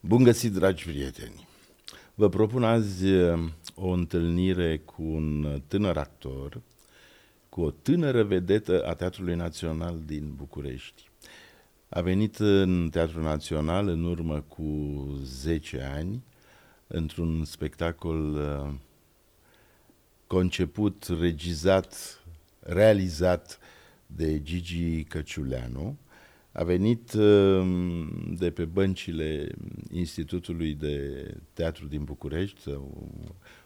Bun găsit, dragi prieteni! Vă propun azi uh, o întâlnire cu un tânăr actor, cu o tânără vedetă a Teatrului Național din București. A venit în Teatrul Național în urmă cu 10 ani, într-un spectacol uh, conceput, regizat, realizat de Gigi Căciuleanu, a venit um, de pe băncile Institutului de Teatru din București,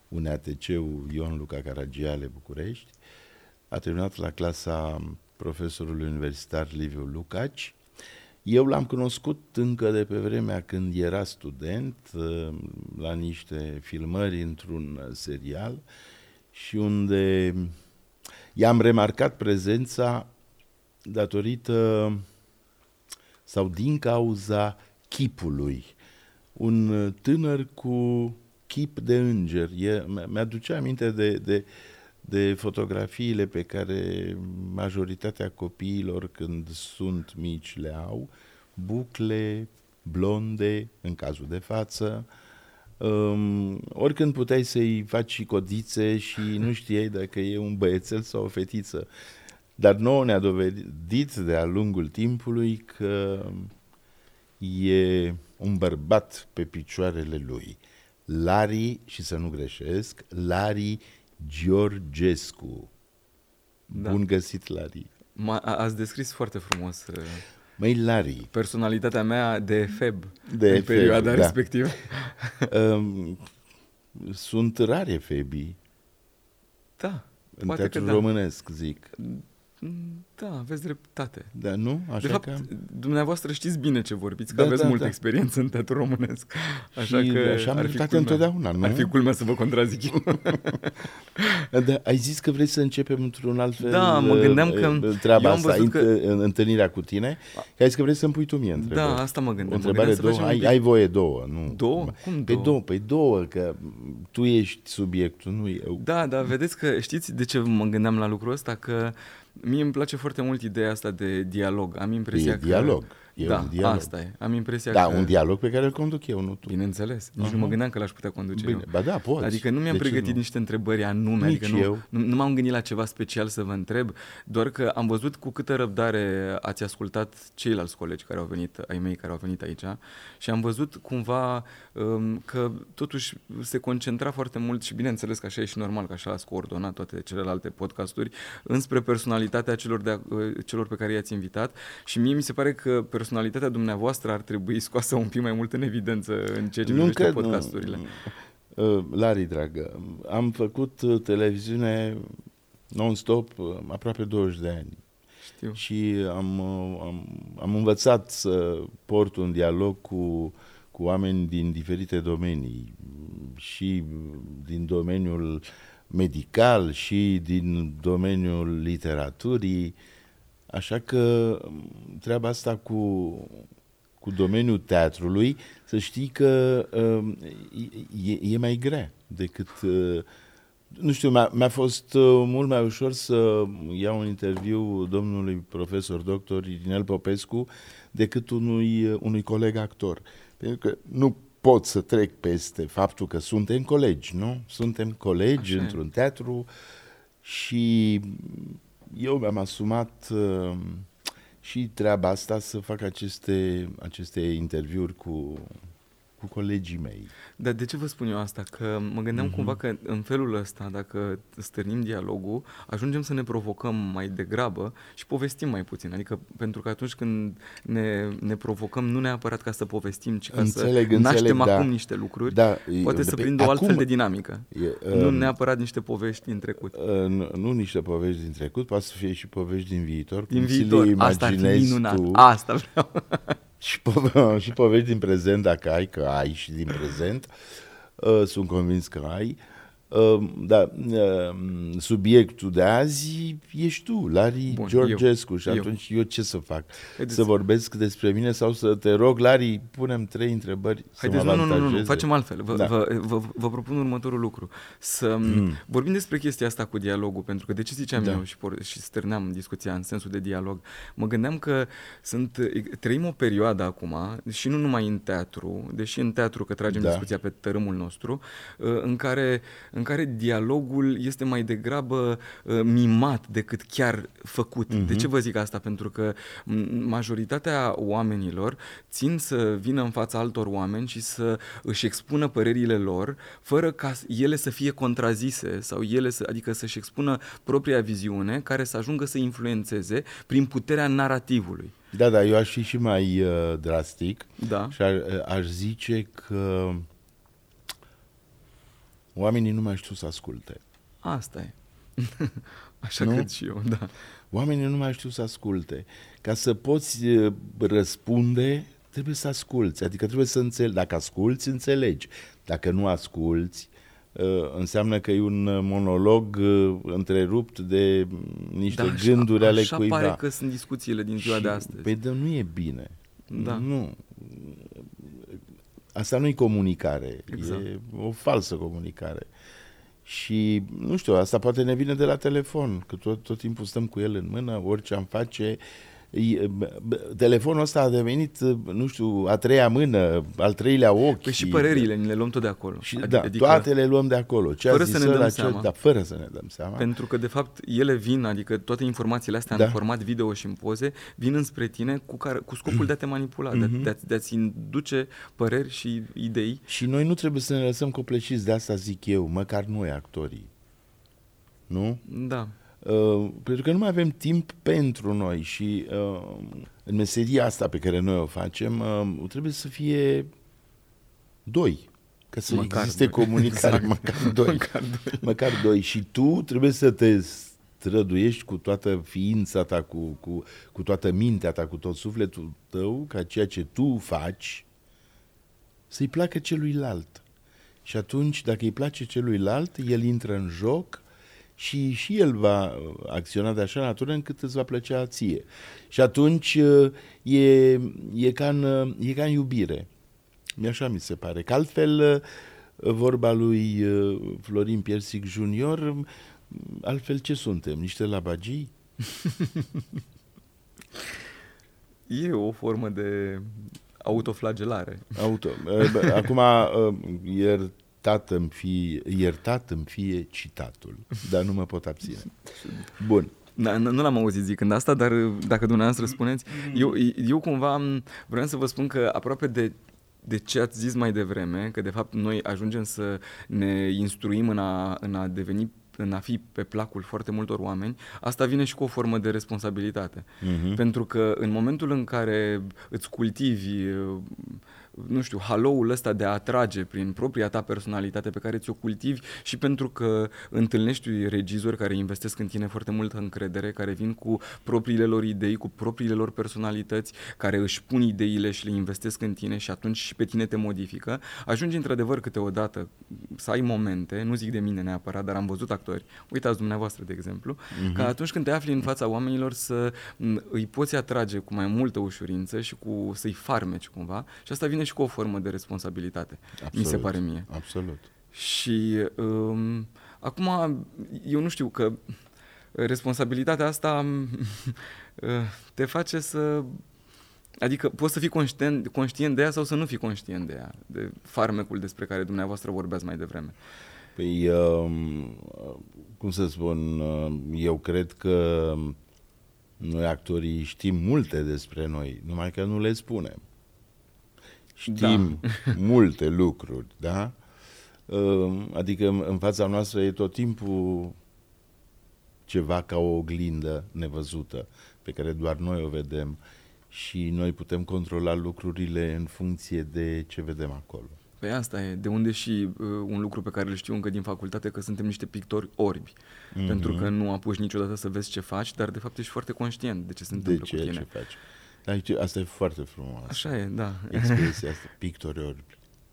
un atc Ion Luca Caragiale București, a terminat la clasa profesorului universitar Liviu Lucaci. Eu l-am cunoscut încă de pe vremea când era student um, la niște filmări într-un serial și unde i-am remarcat prezența datorită sau din cauza chipului. Un tânăr cu chip de înger. E, mi-aduce aminte de, de, de fotografiile pe care majoritatea copiilor când sunt mici le au, bucle blonde, în cazul de față, Um, oricând puteai să-i faci codițe și nu știai dacă e un băiețel sau o fetiță. Dar nouă ne-a dovedit de-a lungul timpului că e un bărbat pe picioarele lui. Lari, și să nu greșesc, Lari Georgescu. Da. Bun găsit, Lari. M- ați descris foarte frumos uh, Măi, Lari. Personalitatea mea de feb de în perioada da. respectivă. um, sunt rare febii. Da. În teatrul da. românesc, zic. Da, aveți dreptate. Da, nu? Așa de fapt, că... dumneavoastră știți bine ce vorbiți, că da, aveți da, multă da. experiență în teatru românesc. Așa și că așa am dreptate întotdeauna, nu? Ar fi culmea să vă contrazic. da, ai zis că vrei să începem într-un alt fel Da, mă gândeam că uh, treaba eu am asta, că... întâlnirea cu tine, că ai zis că vrei să-mi pui tu mie întrebări. Da, asta mă gândeam. O întrebare mă două, ai, ai voie două, nu? Două? Cum două? Pe două, pe două, că tu ești subiectul, nu eu. Da, da, vedeți că știți de ce mă gândeam la lucrul ăsta? Că Mie îmi place foarte mult ideea asta de dialog. Am impresia e că... dialog. E da, un dialog. asta e. Am impresia da, că... un dialog pe care îl conduc eu, nu tu. Bineînțeles. Nici uh-huh. nu mă gândeam că l-aș putea conduce Bine, eu. Ba da, poți. Adică nu mi-am de pregătit nu? niște întrebări anume. Nici adică eu. Nu, nu m-am gândit la ceva special să vă întreb, doar că am văzut cu câtă răbdare ați ascultat ceilalți colegi care au venit, ai mei care au venit aici și am văzut cumva um, că totuși se concentra foarte mult și bineînțeles că așa e și normal, că așa ați coordonat toate celelalte podcasturi înspre personalitatea celor, de, uh, celor pe care i-ați invitat și mie mi se pare că personalitatea dumneavoastră voastră ar trebui scoasă un pic mai mult în evidență în ceea ce nu privește cred, podcasturile. Nu. Uh, Lari, dragă, am făcut uh, televiziune non-stop uh, aproape 20 de ani. Știu. Și am, am, am învățat să port un dialog cu, cu oameni din diferite domenii și din domeniul medical și din domeniul literaturii. Așa că treaba asta cu cu domeniul teatrului, să știi că uh, e, e mai grea decât... Uh, nu știu, mi-a, mi-a fost uh, mult mai ușor să iau un interviu domnului profesor doctor Irinel Popescu decât unui, uh, unui coleg actor. Pentru că nu pot să trec peste faptul că suntem colegi, nu? Suntem colegi Așa într-un teatru și eu mi-am asumat uh, și treaba asta să fac aceste, aceste interviuri cu, cu colegii mei. Dar de ce vă spun eu asta? Că mă gândeam uh-huh. cumva că în felul ăsta, dacă stârnim dialogul, ajungem să ne provocăm mai degrabă și povestim mai puțin. Adică pentru că atunci când ne, ne provocăm, nu neapărat ca să povestim, ci ca înțeleg, să înțeleg, naștem da. acum niște lucruri, da, poate să prindă o altfel de dinamică. E, nu um, neapărat niște povești din trecut. Uh, nu, nu niște povești din trecut, poate să fie și povești din viitor. Din viitor, asta ar fi minunat. Tu. Asta vreau. și, po- și povești din prezent, dacă ai, că ai și din prezent, uh, sunt convins că ai. Uh, da, uh, subiectul de azi ești tu, Lari Bun, Georgescu, eu, și atunci eu. eu ce să fac? Haideți. Să vorbesc despre mine sau să te rog, Lari, punem trei întrebări Haideți, să mă nu, nu, nu, nu, facem altfel. Vă, da. vă, vă, vă propun următorul lucru. Să mm. vorbim despre chestia asta cu dialogul, pentru că de ce ziceam da. eu și, por- și stârneam discuția în sensul de dialog? Mă gândeam că sunt, trăim o perioadă acum, și nu numai în teatru, deși în teatru că tragem da. discuția pe tărâmul nostru, uh, în care, în care dialogul este mai degrabă uh, mimat decât chiar făcut. Uh-huh. De ce vă zic asta? Pentru că majoritatea oamenilor țin să vină în fața altor oameni și să își expună părerile lor, fără ca ele să fie contrazise sau ele să, adică să-și expună propria viziune care să ajungă să influențeze prin puterea narrativului. Da, da, eu aș fi și mai uh, drastic da. și ar, uh, aș zice că oamenii nu mai știu să asculte. Asta e. Așa nu? cred și eu, da. Oamenii nu mai știu să asculte. Ca să poți uh, răspunde, trebuie să asculți. Adică trebuie să înțelegi. Dacă asculți, înțelegi. Dacă nu asculți, uh, înseamnă că e un monolog uh, întrerupt de niște da, gânduri ale așa cuiva. Așa pare că sunt discuțiile din ziua și, de astăzi. Păi, dar nu e bine. Da. Nu. Asta nu e comunicare, exact. e o falsă comunicare. Și, nu știu, asta poate ne vine de la telefon, că tot, tot timpul stăm cu el în mână, orice am face, telefonul ăsta a devenit, nu știu, a treia mână, al treilea ochi. Păi și părerile, le luăm tot de acolo. Și, da, adică, toate le luăm de acolo. Ce fără să ne dăm seama. da, fără să ne dăm seama. Pentru că, de fapt, ele vin, adică toate informațiile astea da. în format video și în poze, vin înspre tine cu, care, cu scopul de a te manipula, mm-hmm. de, a, mhm. de, a, de a-ți induce păreri și idei. Și noi nu trebuie să ne lăsăm copleșiți, de asta zic eu, măcar noi actorii. Nu? Da. Uh, pentru că nu mai avem timp pentru noi și uh, în meseria asta pe care noi o facem uh, trebuie să fie doi ca să măcar existe doi. comunicare, exact. măcar, doi. măcar doi. Măcar doi. Și tu trebuie să te străduiești cu toată ființa ta, cu, cu, cu toată mintea ta, cu tot sufletul tău, ca ceea ce tu faci să-i placă celuilalt. Și atunci, dacă îi place celuilalt, el intră în joc și și el va uh, acționa de așa natură încât îți va plăcea ție. Și atunci uh, e, e, ca, în, uh, e ca în iubire. Mi așa mi se pare. Că altfel, vorba lui Florin Piersic Junior, altfel ce suntem? Niște labagii? e o formă de autoflagelare. Auto. Acum, ieri iertat îmi fie, iertat îmi fie citatul, dar nu mă pot abține. Bun. Da, nu l-am auzit zicând asta, dar dacă dumneavoastră spuneți, eu, eu cumva vreau să vă spun că aproape de de ce ați zis mai devreme, că de fapt noi ajungem să ne instruim în a, în a deveni în a fi pe placul foarte multor oameni, asta vine și cu o formă de responsabilitate. Uh-huh. Pentru că în momentul în care îți cultivi nu știu, haloul ăsta de a atrage prin propria ta personalitate pe care ți-o cultivi și pentru că întâlnești regizori care investesc în tine foarte multă încredere, care vin cu propriile lor idei, cu propriile lor personalități, care își pun ideile și le investesc în tine și atunci și pe tine te modifică, ajungi într-adevăr câteodată să ai momente, nu zic de mine neapărat, dar am văzut actori, uitați dumneavoastră de exemplu, uh-huh. că atunci când te afli în fața oamenilor să îi poți atrage cu mai multă ușurință și cu să-i farmeci cumva și asta vine vine și cu o formă de responsabilitate, absolut, mi se pare mie. Absolut. Și um, acum, eu nu știu că responsabilitatea asta te face să Adică poți să fii conștient, conștient de ea sau să nu fii conștient de ea, de farmecul despre care dumneavoastră vorbeați mai devreme. Păi, um, cum să spun, uh, eu cred că noi actorii știm multe despre noi, numai că nu le spunem știm da. multe lucruri, da? Ehm, adică în fața noastră e tot timpul ceva ca o oglindă nevăzută pe care doar noi o vedem și noi putem controla lucrurile în funcție de ce vedem acolo. Păi asta e, de unde și uh, un lucru pe care îl știu încă din facultate, că suntem niște pictori orbi. Mm-hmm. Pentru că nu apuci niciodată să vezi ce faci, dar de fapt ești foarte conștient de ce se întâmplă de cu tine. Ce faci. Aici, asta e foarte frumos. Așa e, da. Expresia asta, pictori orbi.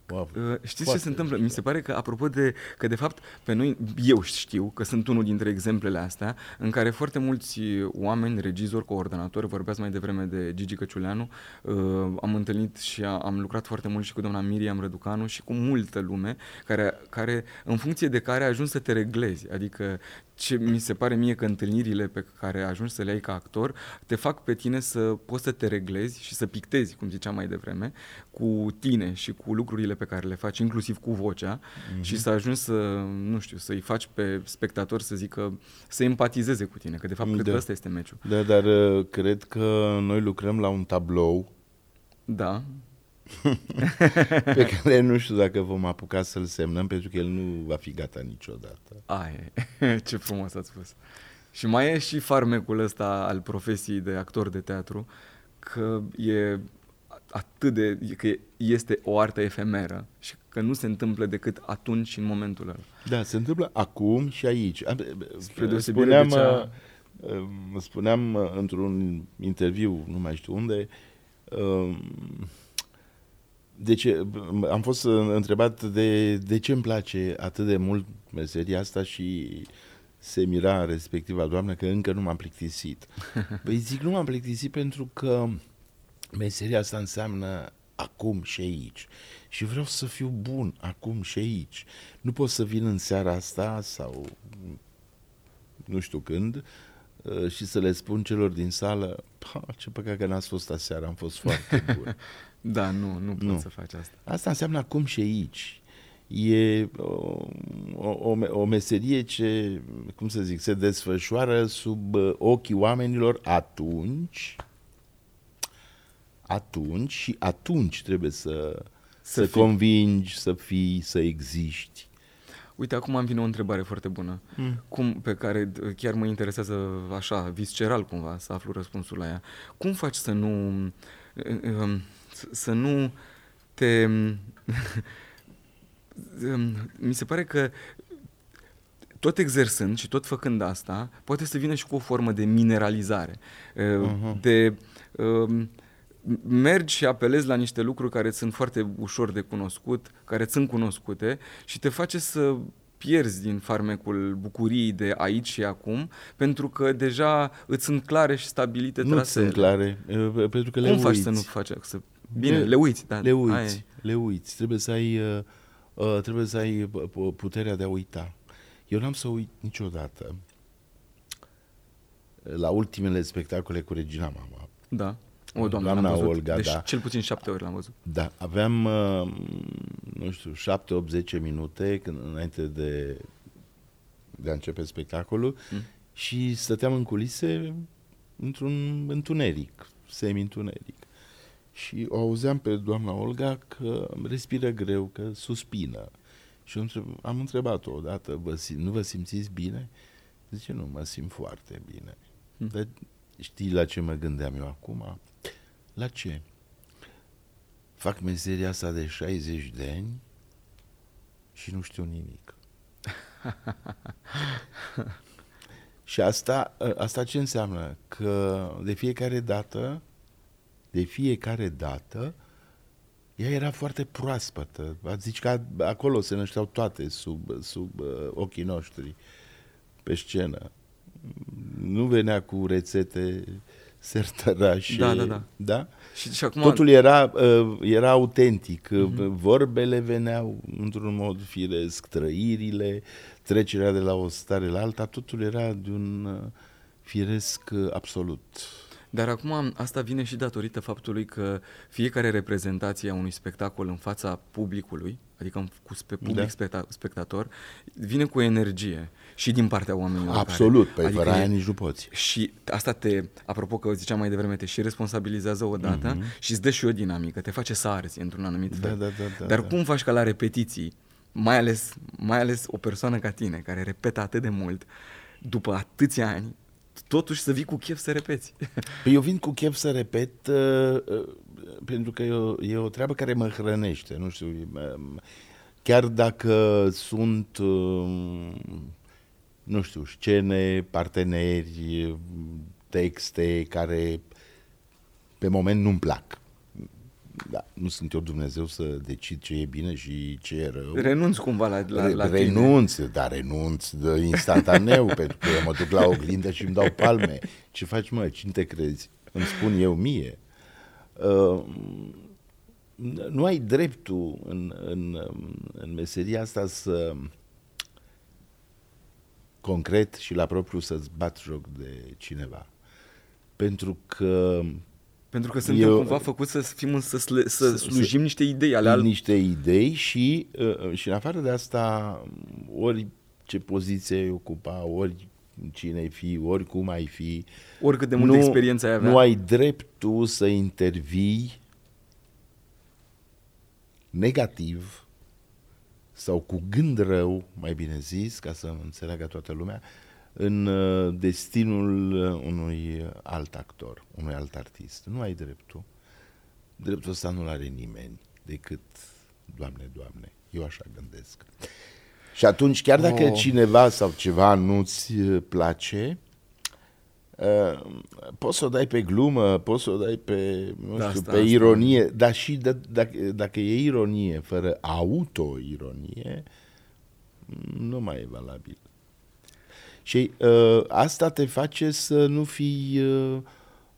Wow. Uh, Știți ce Foarte se întâmplă? mișto. Mi se pare că, apropo de, că de fapt, pe noi, eu știu că sunt unul dintre exemplele astea, în care foarte mulți oameni, regizori, coordonatori, vorbeați mai devreme de Gigi Căciuleanu, uh, am întâlnit și a, am lucrat foarte mult și cu doamna Miriam Răducanu și cu multă lume, care, care în funcție de care ajungi să te reglezi. Adică ce mi se pare mie că întâlnirile pe care ajungi să le ai ca actor te fac pe tine să poți să te reglezi și să pictezi, cum ziceam mai devreme, cu tine și cu lucrurile pe care le faci, inclusiv cu vocea, mm-hmm. și să ajungi să, nu știu, să-i faci pe spectator să zică, să empatizeze cu tine, că de fapt Da. cred că ăsta este meciul. Da, dar uh, cred că noi lucrăm la un tablou Da, pe care nu știu dacă vom apuca să-l semnăm, pentru că el nu va fi gata niciodată. aia e. Ce frumos ați spus. Și mai e și farmecul ăsta al profesiei de actor de teatru, că e atât de, că este o artă efemeră și că nu se întâmplă decât atunci și în momentul ăla. Da, se întâmplă acum și aici. Am- Spre deosebire de cea- uh, uh, spuneam uh, într-un interviu, nu mai știu unde, uh, de ce, am fost uh, întrebat de, de ce îmi place atât de mult meseria asta și se mira respectiva doamnă că încă nu m-am plictisit. Păi zic, nu m-am plictisit pentru că meseria asta înseamnă acum și aici. Și vreau să fiu bun acum și aici. Nu pot să vin în seara asta sau nu știu când uh, și să le spun celor din sală, "Pa, ce păcat că n-ați fost aseară, am fost foarte bun. Da, nu, nu poți Nu. să faci asta. Asta înseamnă acum și aici. E o, o, o, me- o meserie ce, cum să zic, se desfășoară sub uh, ochii oamenilor atunci, atunci și atunci trebuie să, Să să, fii. convingi, să fii, să existi. Uite, acum am vine o întrebare foarte bună, Mm. cum, pe care d- chiar mă interesează așa, visceral cumva, să aflu răspunsul la ea. Cum faci să nu, um, să- să nu te... um, Mi se pare că tot exersând și tot făcând asta, poate să vină și cu o formă de mineralizare, uh, Mhm. de... um, mergi și apelezi la niște lucruri care sunt foarte ușor de cunoscut, care sunt cunoscute și te face să pierzi din farmecul bucuriei de aici și acum, pentru că deja îți sunt clare și stabilite nu traseele. sunt clare, uh, pentru că le Cum uiți. faci să nu faci să... Bine, le, Le- uiți, da. Le aia uiți, e. le uiți. Trebuie să ai, uh, uh, trebuie să ai uh, puterea de a uita. Eu n-am să uit niciodată la ultimele spectacole cu Regina Mama. Da. O, doamne, Doamna l-am văzut. Olga, deci da. cel puțin șapte ori l-am văzut. Da, aveam, uh, nu știu, 7-8-10 minute când, înainte de, de a începe spectacolul Mm. și stăteam în culise într-un întuneric, semi-întuneric. Și o auzeam pe doamna Olga că respiră greu, că suspină. Și eu întreb, am întrebat-o odată, vă sim, nu vă simțiți bine? Zice, nu, mă simt foarte bine. Mm. Dar știi la ce mă gândeam eu acum? La ce? Fac meseria asta de 60 de ani și nu știu nimic. și asta, asta ce înseamnă? Că de fiecare dată, de fiecare dată, ea era foarte proaspătă. Ați zice că acolo se nășteau toate sub, sub uh, ochii noștri, pe scenă. Nu venea cu rețete sertărașe. Da, da, da. da? Și, și acum... Totul era, uh, era autentic. Mhm. Mm-hmm. Vorbele veneau într-un mod firesc, trăirile, trecerea de la o stare la alta, totul era de un uh, firesc uh, absolut. Dar acum asta vine și datorită faptului că fiecare reprezentație a unui spectacol în fața publicului, adică în- cu spe, public Da. specta, spectator, vine cu energie și din partea oamenilor. Absolut, care, păi adică fără e- aia nici nu poți. Și asta te, apropo că ziceam mai devreme, te și responsabilizează odată mm-hmm. și îți dă și o dinamică, te face să arzi într-un anumit Mhm. Da, fel. da, da, da, Dar da. cum faci ca la repetiții, mai ales, mai ales o persoană ca tine, care repetă atât de mult, după atâția ani, totuși să vii cu chef să repeți. Păi eu vin cu chef să repet uh, uh, pentru că e o, e o treabă care mă hrănește, nu știu, um, chiar dacă sunt, um, nu știu, scene, parteneri, texte care pe moment nu-mi plac. da, nu sunt eu Dumnezeu să decid ce e bine și ce e rău. Renunț cumva la, la, la Re- renunț, dar renunț de instantaneu, pentru că eu mă duc la oglindă și îmi dau palme. Ce faci, mă? Cine te crezi? Îmi spun eu mie. Uh, nu ai dreptul în, în, în meseria asta să concret și la propriu să-ți bat joc de cineva. Pentru că Pentru că suntem Eu- cumva făcuți să fim să, sle, să Să- slujim să- niște idei ale al... niște idei și, uh, și în afară de asta, ori ce poziție ai ocupa, ori cine ai fi, ori cum ai fi, oricât de multă experiență ai avea. nu ai dreptul să intervii negativ sau cu gând rău, mai bine zis, ca să înțeleagă toată lumea, în uh, destinul uh, unui alt actor, unui alt artist. Nu ai dreptul. Dreptul ăsta nu-l are nimeni decât Doamne, Doamne. Eu așa gândesc. Și atunci, chiar dacă Oh. cineva sau ceva nu-ți uh, place, uh, poți să o dai pe glumă, poți să o dai pe, nu Da, știu, asta- pe asta. ironie, dar și de, dacă, dacă e ironie fără auto-ironie, nu mai e valabil. Și uh, asta te face să nu fii uh,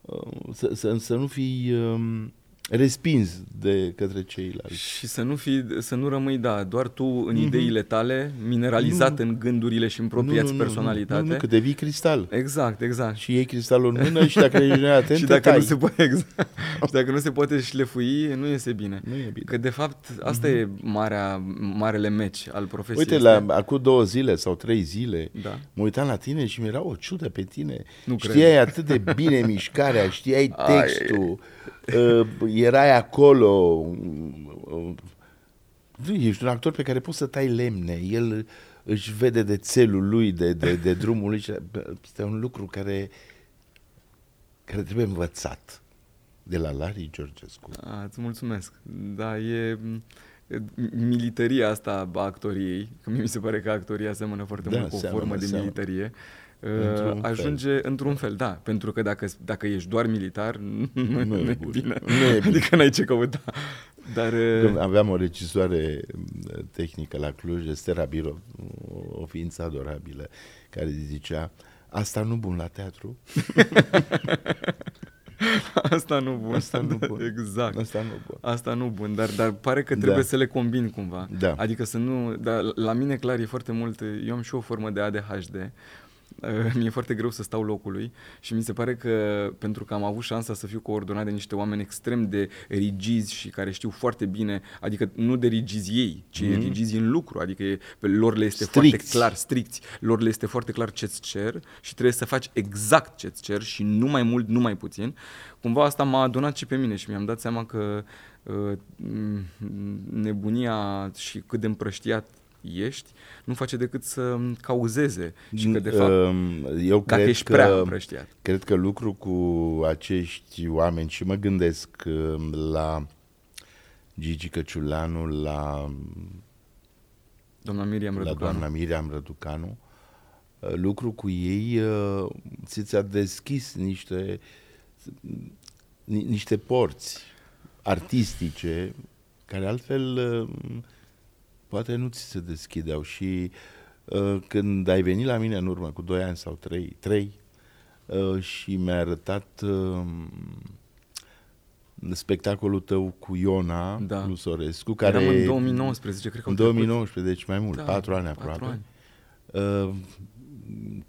uh, să, să, să nu fii um, respins de către ceilalți. Și să nu, fi, să nu rămâi, da, doar tu în Mhm. ideile tale, mineralizat în gândurile și în propria Nu, nu, personalitate. Nu, nu, că devii cristal. Exact, exact. Și iei cristalul în mână și dacă ești neatent, și te dacă tai. nu se poate, exact. și dacă nu se poate șlefui, nu iese bine. Nu e bine. Că de fapt asta e marea, marele meci al profesiei. Uite, la, astea. acum două zile sau trei zile, Da. mă uitam la tine și mi-era o ciudă pe tine. Nu cred. știai atât de bine mișcarea, știai Ai. textul, uh, erai acolo. uh, Nu, ești un actor pe care poți să tai lemne. El își vede de țelul lui, de, de, de drumul lui. și- bă, Este un lucru care, care trebuie învățat de la Larry Georgescu. A, îți mulțumesc. Da, e e militaria asta a actoriei, că mie mi se pare că actoria seamănă foarte Da, mult cu o seamănă, formă de seamănă. militarie. Într-un Uh, ajunge într-un fel, da, pentru că dacă, dacă ești doar militar, nu, nu, e e bun. bine. Nu e bine. Adică n-ai ce căuta. Dar uh, Când aveam o regizoare m, tehnică la Cluj, Estera Biro, o ființă adorabilă, care zicea, asta nu bun la teatru, asta nu bun. Asta nu bun. Exact. asta nu bun. Asta nu bun, dar, dar pare că trebuie Da. să le combin cumva. Da. Adică să nu... Dar la mine, clar, e foarte mult... Eu am și o formă de ADHD. Uh, Mi-e foarte greu să stau locului și mi se pare că pentru că am avut șansa să fiu coordonat de niște oameni extrem de rigizi și care știu foarte bine, adică nu de rigizi ei, ci mm. rigizi în lucru, adică e, pe lor le este Stricți. foarte clar, stricți, lor le este foarte clar ce-ți cer și trebuie să faci exact ce-ți cer și nu mai mult, nu mai puțin. Cumva asta m-a adunat și pe mine și mi-am dat seama că uh, m, nebunia și cât de împrăștiat ești, nu face decât să cauzeze și că de fapt Um, Eu dacă cred ești prea că, împrăștiat. cred că lucru cu acești oameni și mă gândesc um, la Gigi Căciuleanu, la Doamna Miriam la Răducanu. doamna Miriam Răducanu, uh, lucru cu ei uh, ți ți-a deschis niște, ni- niște porți artistice care altfel uh, poate nu ți se deschideau și uh, când ai venit la mine în urmă cu 2 ani sau 3, 3 uh, și mi-a arătat uh, spectacolul tău cu Iona Da. Lusorescu, Care care Eram în 2019, cred că în au trecut. 2019, deci mai mult, Da, patru ani patru aproape. ani. Uh,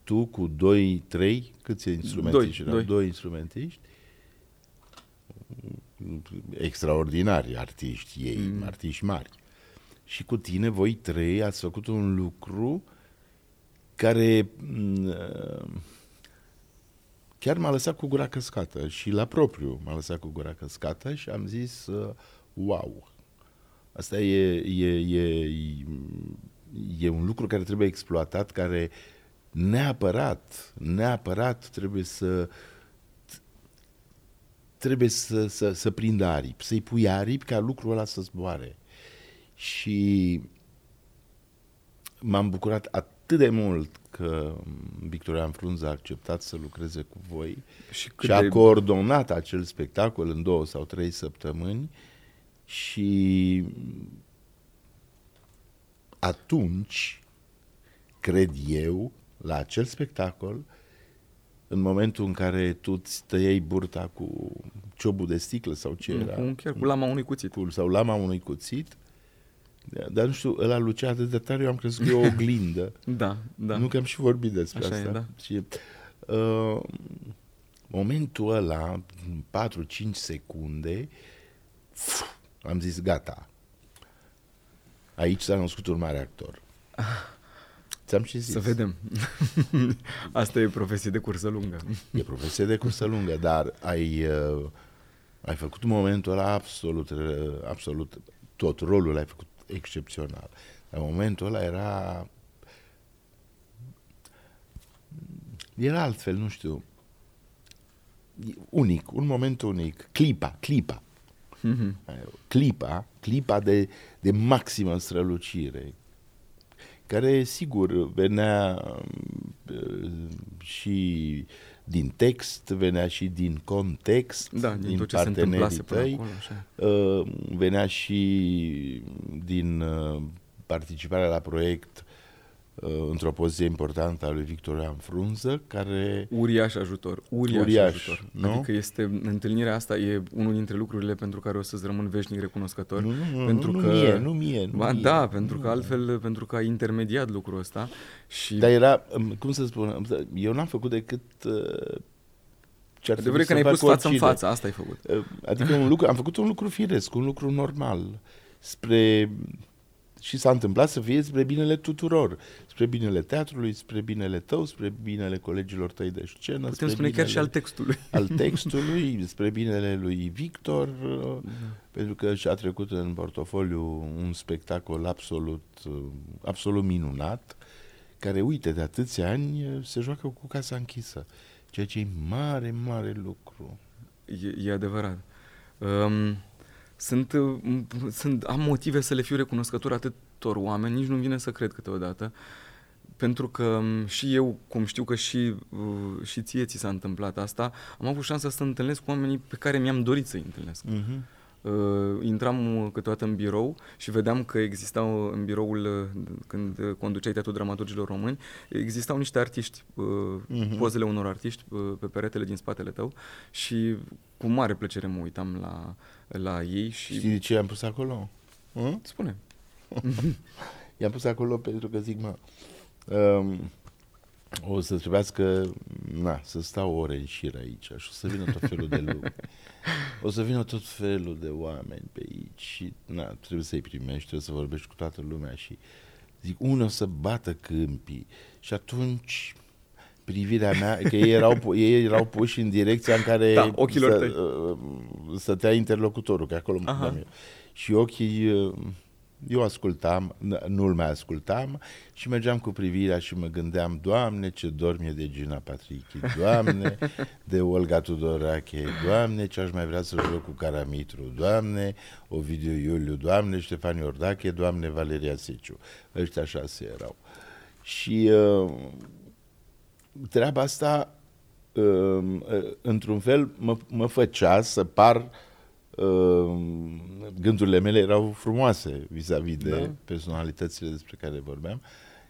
tu cu doi, trei, câți instrumentiști? Doi, erau? doi. doi instrumentiști. Extraordinari artiști ei, Mm. mm. artiști mari. Și cu tine, voi trei, ați făcut un lucru care mm, uh, chiar m-a lăsat cu gura căscată și la propriu m-a lăsat cu gura căscată și am zis uh, wow, asta e, e, e, e un lucru care trebuie exploatat, care neapărat, neapărat trebuie să trebuie să, să, să prindă aripi, să-i pui aripi ca lucrul ăla să zboare. Și m-am bucurat atât de mult că Victorian Frunza a acceptat să lucreze cu voi Și cât și a de... coordonat acel spectacol în două sau trei săptămâni Și atunci, cred eu, la acel spectacol, în momentul în care tu îți tăiei burta cu ciobul de sticlă sau ce era. Cu, chiar cu lama unui cuțit. Cu, sau lama unui cuțit. Dar nu știu, ăla lucea atât de tare, eu am crezut că e o oglindă. da, da. Nu că am și vorbit despre Așa asta. E, da. Și, uh, momentul ăla, 4-5 secunde, pf, am zis gata. Aici s-a născut un mare actor. Ți-am și zis. Să vedem. Asta e profesie de cursă lungă. E profesie de cursă lungă, dar ai, uh, ai făcut momentul ăla absolut, uh, absolut, tot rolul l-ai făcut excepțional. Dar momentul ăla era era altfel, nu știu, unic, un moment unic, clipa, clipa. Mhm. Clipa, clipa de, de maximă strălucire, care, sigur, venea uh, și din text, venea și din context, da, din, din tot ce se întâmplase până tăi, acolo, așa. uh, venea și din uh, participarea la proiect uh, într-o poziție importantă a lui Victor Ioan Frunză, care... Uriaș ajutor, uriaș, Uriaș, ajutor. nu? Adică este, întâlnirea asta e unul dintre lucrurile pentru care o să-ți rămân veșnic recunoscător. Nu, nu, nu, pentru nu, că, nu mie, nu mie. Nu Ba, mie, da, pentru nu. că altfel, pentru că ai intermediat lucrul ăsta și Dar era, um, cum să spun, eu n-am făcut decât uh, ce ar adevărat trebui că ne-ai să pus facă față în oricine. față, asta ai făcut. Uh, Adică un lucru, am făcut un lucru firesc, un lucru normal, spre și s-a întâmplat să fie spre binele tuturor, spre binele teatrului, spre binele tău, spre binele colegilor tăi de scenă, Putem spre spune chiar și al binele- textului. al textului, spre binele lui Victor, uh, Da. pentru că și-a trecut în portofoliu un spectacol absolut, uh, absolut minunat, care, uite, de atâția ani uh, se joacă cu casa închisă, ceea ce e mare, mare lucru. E, e adevărat. Um, sunt, uh, m- sunt, am motive să le fiu recunoscător atâtor oameni, nici nu vine să cred câteodată, pentru că um, și eu, cum știu că și, uh, și ție ți s-a întâmplat asta, am avut șansa să întâlnesc cu oamenii pe care mi-am dorit să-i întâlnesc. Mm-hmm. Uh, intram uh, câteodată în birou și vedeam că existau în biroul, uh, când uh, conduceai Teatrul Dramaturgilor Români, existau niște artiști, uh, Mhm. pozele unor artiști uh, pe peretele din spatele tău și cu mare plăcere mă uitam la, la ei și... Știi de ce i-am pus acolo? Hm? Spune. I-am pus acolo pentru că zic, mă, um, o să trebuiască, na, să stau ore în șir aici și o să vină tot felul de lucruri. O să vină tot felul de oameni pe aici și, na, trebuie să-i primești, trebuie să vorbești cu toată lumea și zic, unul o să bată câmpii și atunci privirea mea, că ei erau, pu- ei erau puși în direcția în care Da, ochilor tăi. uh, stătea interlocutorul, că acolo mă Aha. puneam eu. Și ochii, uh, eu ascultam, n- nu-l mai ascultam și mergeam cu privirea și mă gândeam, Doamne, ce dorm e de Gina Patrichi, Doamne, de Olga Tudorache, Doamne, ce aș mai vrea să joc cu Caramitru, Doamne, Ovidiu Iuliu, Doamne, Ștefan Iordache, Doamne, Valeria Siciu. Ăștia șase erau. Și uh, treaba asta, uh, uh, într-un fel, mă, mă făcea să par uh, gândurile mele erau frumoase vis-a-vis de Da. personalitățile despre care vorbeam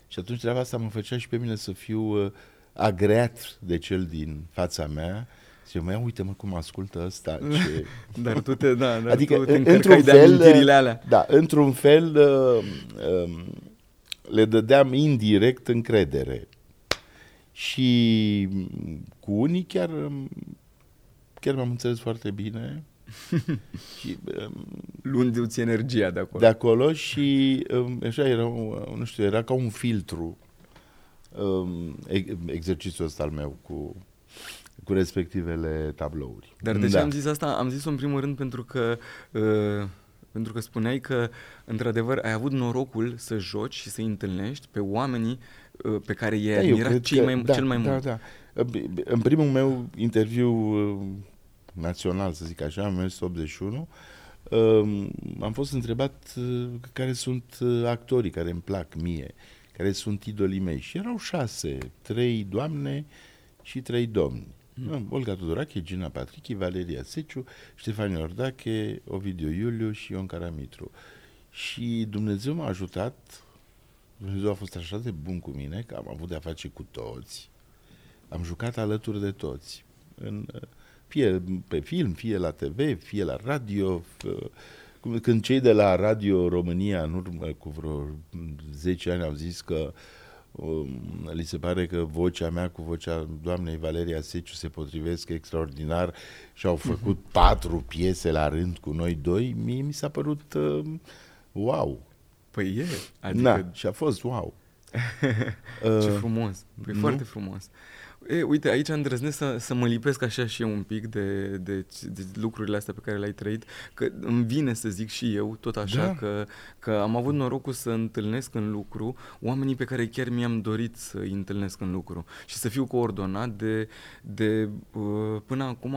și atunci treaba asta mă făcea și pe mine să fiu uh, agreat de cel din fața mea și mă ia, uite mă cum ascultă ăsta ce... Dar tu te, da, dar adică tu te în- încărcai într-un de fel, amintirile alea. da, într-un fel uh, um, le dădeam indirect încredere. Și cu unii chiar, um, chiar m-am înțeles foarte bine. și, um, Luându-ți energia de acolo. de acolo și um, așa era, un- nu știu, era ca un filtru um, e- exercițiul ăsta al meu cu, cu respectivele tablouri. Dar de ce Da. am zis asta? Am zis-o în primul rând pentru că uh, pentru că spuneai că într-adevăr ai avut norocul să joci și să-i întâlnești pe oamenii uh, pe care i-ai Da, eu admirat cred cei că- mai, da, cel mai da, mult. Da, În primul meu interviu uh, național, să zic așa, în 1981, um, am fost întrebat uh, care sunt uh, actorii care îmi plac mie, care sunt idolii mei. Și erau șase, trei doamne și trei domni. Mm. Olga Tudorache, Gina Patrichi, Valeria Seciu, Ștefan Iordache, Ovidiu Iuliu și Ion Caramitru. Și Dumnezeu m-a ajutat, Dumnezeu a fost așa de bun cu mine, că am avut de-a face cu toți. Am jucat alături de toți. În, fie pe film, fie la TV, fie la radio. Când cei de la Radio România, în urmă cu vreo 10 ani, au zis că um, li se pare că vocea mea cu vocea doamnei Valeria Seciu se potrivesc extraordinar și au făcut uh-huh. patru piese la rând cu noi doi, mie mi s-a părut uh, wow. Păi e. Adică... Da, și a fost wow. Ce frumos. Păi foarte frumos. E, uite, aici îndrăznesc să, să mă lipesc așa și eu un pic de, de, de lucrurile astea pe care le-ai trăit, că îmi vine să zic și eu tot așa da. că, că am avut norocul să întâlnesc în lucru oamenii pe care chiar mi-am dorit să îi întâlnesc în lucru și să fiu coordonat de, de uh, până acum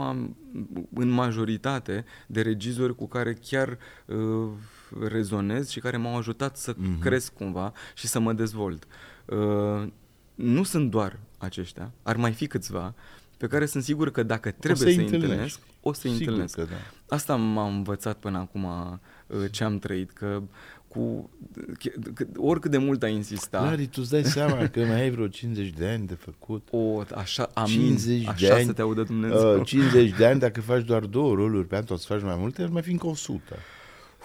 în majoritate de regizori cu care chiar uh, rezonez și care m-au ajutat să mm-hmm. cresc cumva și să mă dezvolt. Uh, nu sunt doar aceștia, ar mai fi câțiva, pe care sunt sigur că dacă trebuie să-i întâlnesc, o să-i sigur întâlnesc. Că da. Asta m-am învățat până acum uh, ce am trăit, că cu că, oricât de mult ai insista. Lari, tu îți dai seama că mai ai vreo 50 de ani de făcut. O, așa, amin, 50 așa de ani, să te audă Dumnezeu. Uh, 50 de ani, dacă faci doar două roluri pe an, o să faci mai multe, ar mai fi încă 100.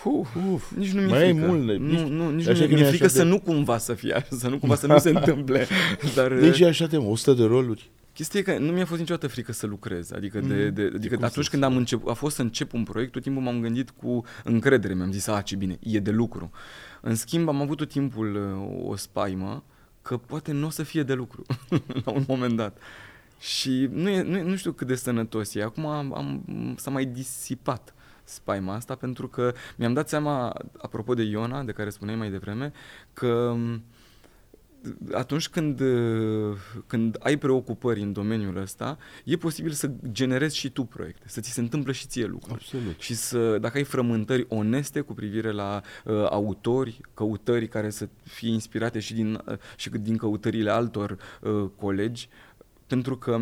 Uf, uf, nici nu mi-e frică. Mult, nu, nici, nu, nici nu mi-e frică de... să nu cumva să fie așa, să nu cumva să nu se întâmple. Dar, nici e așa de 100 de roluri. Chestia e că nu mi-a fost niciodată frică să lucrez. Adică, de, mm, de, adică atunci când am început, a fost să încep un proiect, tot timpul m-am gândit cu încredere. Mi-am zis, a, ce bine, e de lucru. În schimb, am avut tot timpul uh, o spaimă că poate nu o să fie de lucru la un moment dat. Și nu, e, nu, nu știu cât de sănătos e. Acum am, am, s-a mai disipat spaima asta pentru că mi-am dat seama, apropo de Iona, de care spuneai mai devreme, că atunci când, când ai preocupări în domeniul ăsta, e posibil să generezi și tu proiecte, să ți se întâmplă și ție lucruri. Absolut. Și să, dacă ai frământări oneste cu privire la uh, autori, căutări care să fie inspirate și din, uh, și din căutările altor uh, colegi, pentru că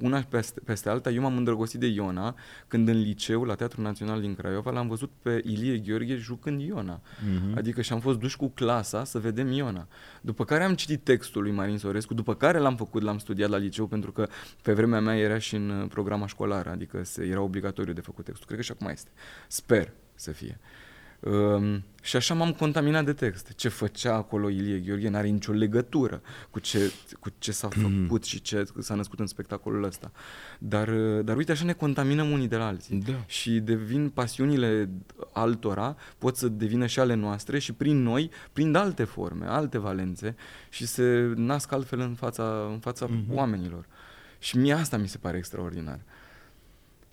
una peste, peste alta, eu m-am îndrăgostit de Iona când în liceu, la Teatrul Național din Craiova, l-am văzut pe Ilie Gheorghe jucând Iona. Uh-huh. Adică și-am fost duși cu clasa să vedem Iona. După care am citit textul lui Marin Sorescu, după care l-am făcut, l-am studiat la liceu, pentru că pe vremea mea era și în programa școlară, adică era obligatoriu de făcut textul. Cred că și acum este. Sper să fie. Uh, Um, și așa m-am contaminat de text. Ce făcea acolo Ilie Gheorghe n-are nicio legătură cu ce, cu ce s-a mm. făcut și ce s-a născut în spectacolul ăsta. Dar, dar uite, așa ne contaminăm unii de la alții. Da. Și devin pasiunile altora, pot să devină și ale noastre și prin noi prind alte forme, alte valențe și se nasc altfel în fața, în fața mm-hmm. oamenilor. Și mie asta mi se pare extraordinar. Uh,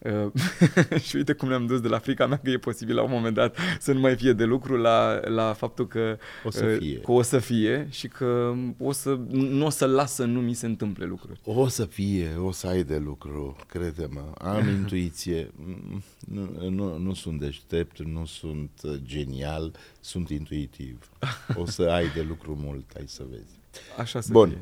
și uite cum ne-am dus de la frica mea că e posibil la un moment dat să nu mai fie de lucru la, la faptul că o să, uh, fie. că o să fie și că o să, nu o să las să nu mi se întâmple lucruri. O să fie, o să ai de lucru, crede-mă. Am intuiție, nu, nu, nu sunt deștept, nu sunt uh, genial, sunt intuitiv. O să ai de lucru mult, ai să vezi. Așa să Bun. fie.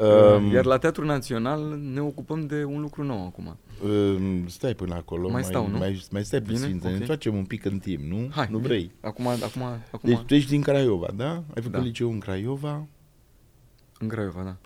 Um, Iar la Teatrul Național ne ocupăm de un lucru nou acum. Um, stai până acolo, mai, stau, mai, nu? mai, mai stai Bine? puțin, okay. ne facem un pic în timp, nu? Hai, nu vrei? Acum, acum, acum... Deci tu ești din Craiova, da? Ai făcut da. liceu în Craiova? În Craiova, da.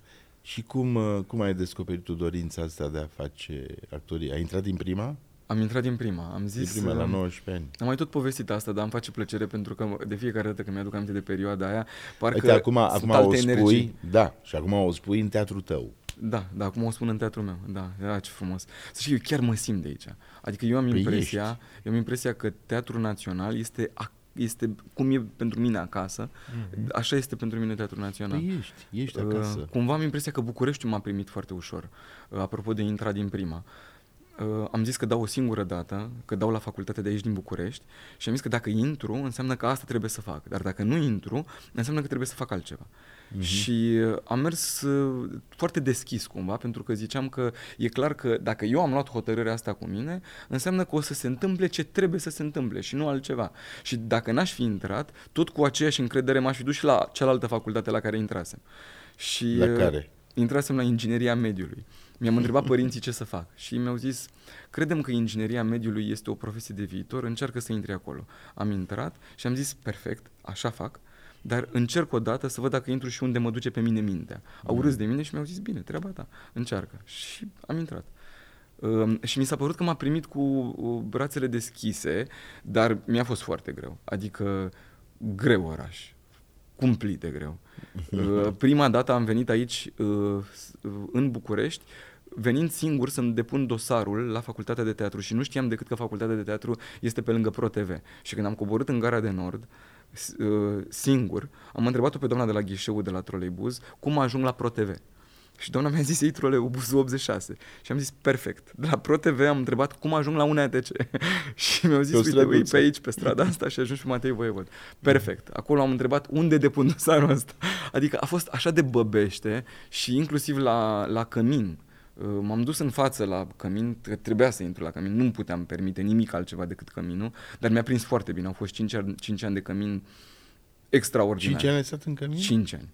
Și cum, uh, cum ai descoperit tu dorința asta de a face actorie? Ai intrat din prima? Am intrat din prima, am zis... Din prima, la 19 ani. Am mai tot povestit asta, dar îmi face plăcere pentru că de fiecare dată când mi-aduc aminte de perioada aia, parcă Uite, acum, acum o spui, energii. Da, și acum o spui în teatrul tău. Da, da, acum o spun în teatrul meu. Da, era ce frumos. Să știi, eu chiar mă simt de aici. Adică eu am păi impresia, ești. eu am impresia că Teatrul Național este este cum e pentru mine acasă, mm-hmm. așa este pentru mine Teatrul Național. Păi ești, ești acasă. Uh, cumva am impresia că Bucureștiul m-a primit foarte ușor, uh, apropo de intra din prima. Uh, am zis că dau o singură dată, că dau la facultatea de aici din București și am zis că dacă intru, înseamnă că asta trebuie să fac. Dar dacă nu intru, înseamnă că trebuie să fac altceva. Uh-huh. Și uh, am mers uh, foarte deschis cumva, pentru că ziceam că e clar că dacă eu am luat hotărârea asta cu mine, înseamnă că o să se întâmple ce trebuie să se întâmple și nu altceva. Și dacă n-aș fi intrat, tot cu aceeași încredere m-aș fi dus și la cealaltă facultate la care intrasem. Și la care? intrasem la ingineria mediului. Mi-am întrebat părinții ce să fac și mi-au zis, credem că ingineria mediului este o profesie de viitor, încearcă să intri acolo. Am intrat și am zis, perfect, așa fac, dar încerc o dată să văd dacă intru și unde mă duce pe mine mintea. Au râs de mine și mi-au zis, bine, treaba ta, încearcă. Și am intrat. Uh, și mi s-a părut că m-a primit cu uh, brațele deschise, dar mi-a fost foarte greu. Adică greu oraș, cumplit de greu. Uh, prima dată am venit aici uh, în București venind singur să-mi depun dosarul la facultatea de teatru și nu știam decât că facultatea de teatru este pe lângă ProTV. Și când am coborât în gara de nord, uh, singur, am întrebat-o pe doamna de la ghișeu de la troleibuz cum ajung la ProTV. Și doamna mi-a zis, ei troleibuzul 86. Și am zis, perfect. De la ProTV am întrebat cum ajung la un ATC. și mi-au zis, uite, ui, pe aici, pe strada asta și ajungi pe Matei Voievod. Perfect. Acolo am întrebat unde depun dosarul ăsta. Adică a fost așa de băbește și inclusiv la, la cămin. Uh, m-am dus în față la cămin, că trebuia să intru la cămin, nu puteam permite nimic altceva decât căminul, dar mi-a prins foarte bine. Au fost 5 ani, 5 ani de cămin extraordinar. 5 ani ai stat în cămin? 5 ani.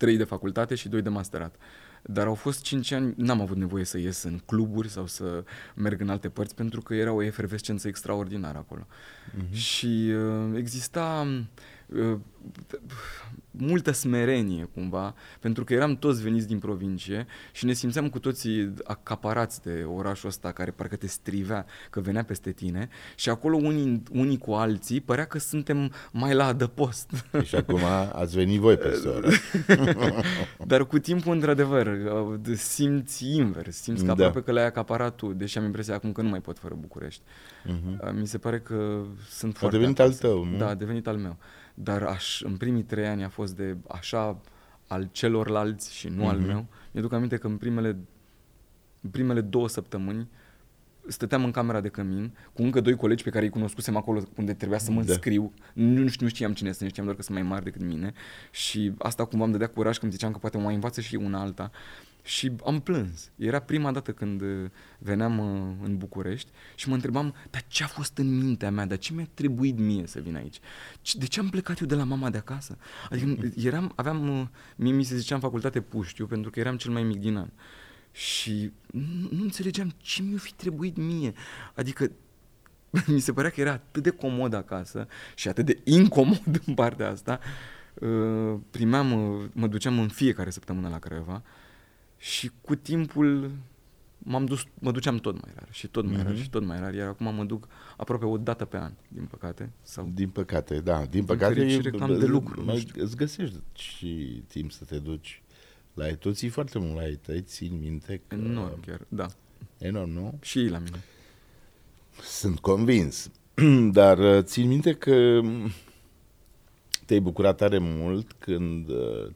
3 de facultate și 2 de masterat. Dar au fost 5 ani, n-am avut nevoie să ies în cluburi sau să merg în alte părți pentru că era o efervescență extraordinară acolo. Uh-huh. Și uh, exista uh, multă smerenie cumva, pentru că eram toți veniți din provincie și ne simțeam cu toții acaparați de orașul ăsta care parcă te strivea că venea peste tine și acolo unii, unii cu alții părea că suntem mai la adăpost. Și acum ați venit voi peste oraș. Dar cu timpul, într-adevăr, simți invers, simți că da. aproape că l-ai acaparat tu, deși am impresia acum că nu mai pot fără București. Uh-huh. Mi se pare că sunt a foarte... A devenit acasă. al tău, nu? Da, a devenit al meu dar aș, în primii trei ani a fost de așa al celorlalți și nu mm-hmm. al mhm. meu. Mi-aduc aminte că în primele, în primele două săptămâni stăteam în camera de cămin cu încă doi colegi pe care îi cunoscusem acolo unde trebuia să mă da. înscriu. Nu, nu știam cine sunt, știam doar că sunt mai mari decât mine și asta cumva îmi dădea curaj când ziceam că poate mă mai învață și una alta. Și am plâns. Era prima dată când uh, veneam uh, în București și mă întrebam, dar ce a fost în mintea mea, dar ce mi-a trebuit mie să vin aici? De ce am plecat eu de la mama de acasă? Adică eram, aveam, uh, mie mi se zicea în facultate puștiu, pentru că eram cel mai mic din an. Și nu, nu înțelegeam ce mi-a fi trebuit mie. Adică mi se părea că era atât de comod acasă și atât de incomod în partea asta. Primeam, mă duceam în fiecare săptămână la Craiova și cu timpul m-am dus, mă duceam tot mai rar și tot mai mm-hmm. rar mhm. și tot mai rar, iar acum mă duc aproape o dată pe an, din păcate. Sau din păcate, da, din păcate. Și reclam de lucru. Mai, îți găsești și timp să te duci la ei. Tu ții foarte mult la ei tăi, țin minte că... Enorm chiar, da. Enorm, nu? Și ei la mine. Sunt convins. Dar uh, țin minte că te-ai bucurat tare mult când uh,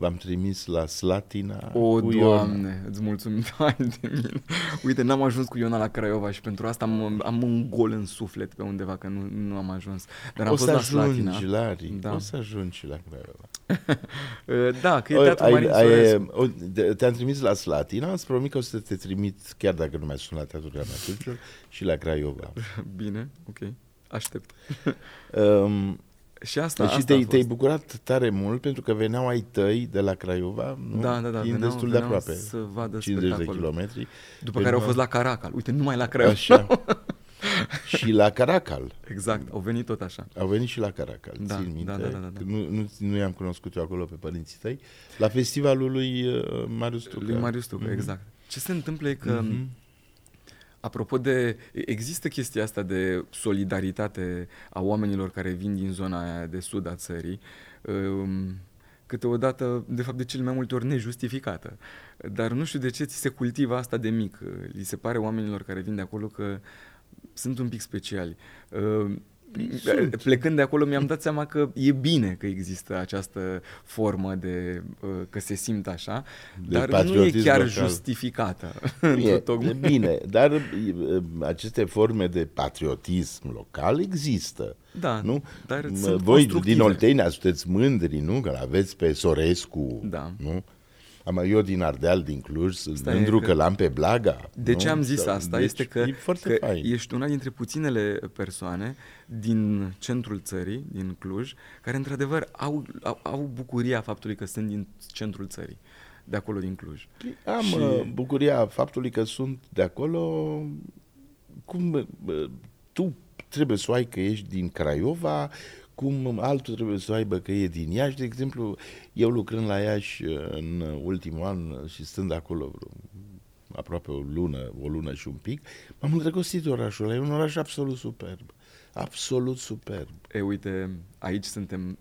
V-am trimis la Slatina O, cu Doamne, Iona. îți mulțumim de mine. Uite, n-am ajuns cu Iona la Craiova și pentru asta am, am un gol în suflet pe undeva, că nu, nu am ajuns. Dar am o fost să la Slatina. Lari, da. o să ajungi la Craiova. da, că e teatru ai, ai, Te-am trimis la Slatina, îți promit că o să te trimit, chiar dacă nu mai sunt la Teatrul Dramaturgilor, și la Craiova. Bine, ok, aștept. um, și asta, deci asta te-ai, te-ai bucurat tare mult pentru că veneau ai tăi de la Craiova, nu? Da, da, da. Fiind veneau, destul de aproape. Să vadă 50 de kilometri. După care au fost la Caracal. Uite, numai la Craiova. Așa. și la Caracal. Exact, au venit tot așa. Au venit și la Caracal, da, țin minte. Da, da, da, da. Nu, nu, nu i-am cunoscut eu acolo pe părinții tăi. La festivalul lui uh, Marius Tucă. Lui Marius Tucă, mm-hmm. exact. Ce se întâmplă e că mm-hmm Apropo de, există chestia asta de solidaritate a oamenilor care vin din zona aia de sud a țării, um, câteodată, de fapt, de cele mai multe ori nejustificată. Dar nu știu de ce ți se cultivă asta de mic. Li se pare oamenilor care vin de acolo că sunt un pic speciali. Um, sunt. Plecând de acolo mi-am dat seama că e bine că există această formă de uh, că se simt așa, de dar nu e chiar local. justificată. E, e bine, dar uh, aceste forme de patriotism local există. Da, nu? dar Voi din Oltenia sunteți mândri, nu? Că aveți pe Sorescu, da. nu? Am, eu din Ardeal, din Cluj, sunt mândru că, că l-am pe Blaga. De nu? ce am zis asta? Deci, este că, e că fain. ești una dintre puținele persoane din centrul țării, din Cluj, care într-adevăr au, au, au bucuria faptului că sunt din centrul țării. de acolo din Cluj. Am și... bucuria faptului că sunt de acolo, cum tu trebuie să o ai că ești din Craiova, cum altul trebuie să o aibă că e din Iași. De exemplu, eu lucrând la Iași în ultimul an și stând acolo aproape o lună, o lună și un pic, m-am îndrăgostit de orașul ăla. E un oraș absolut superb. Absolut superb. E, uite, aici suntem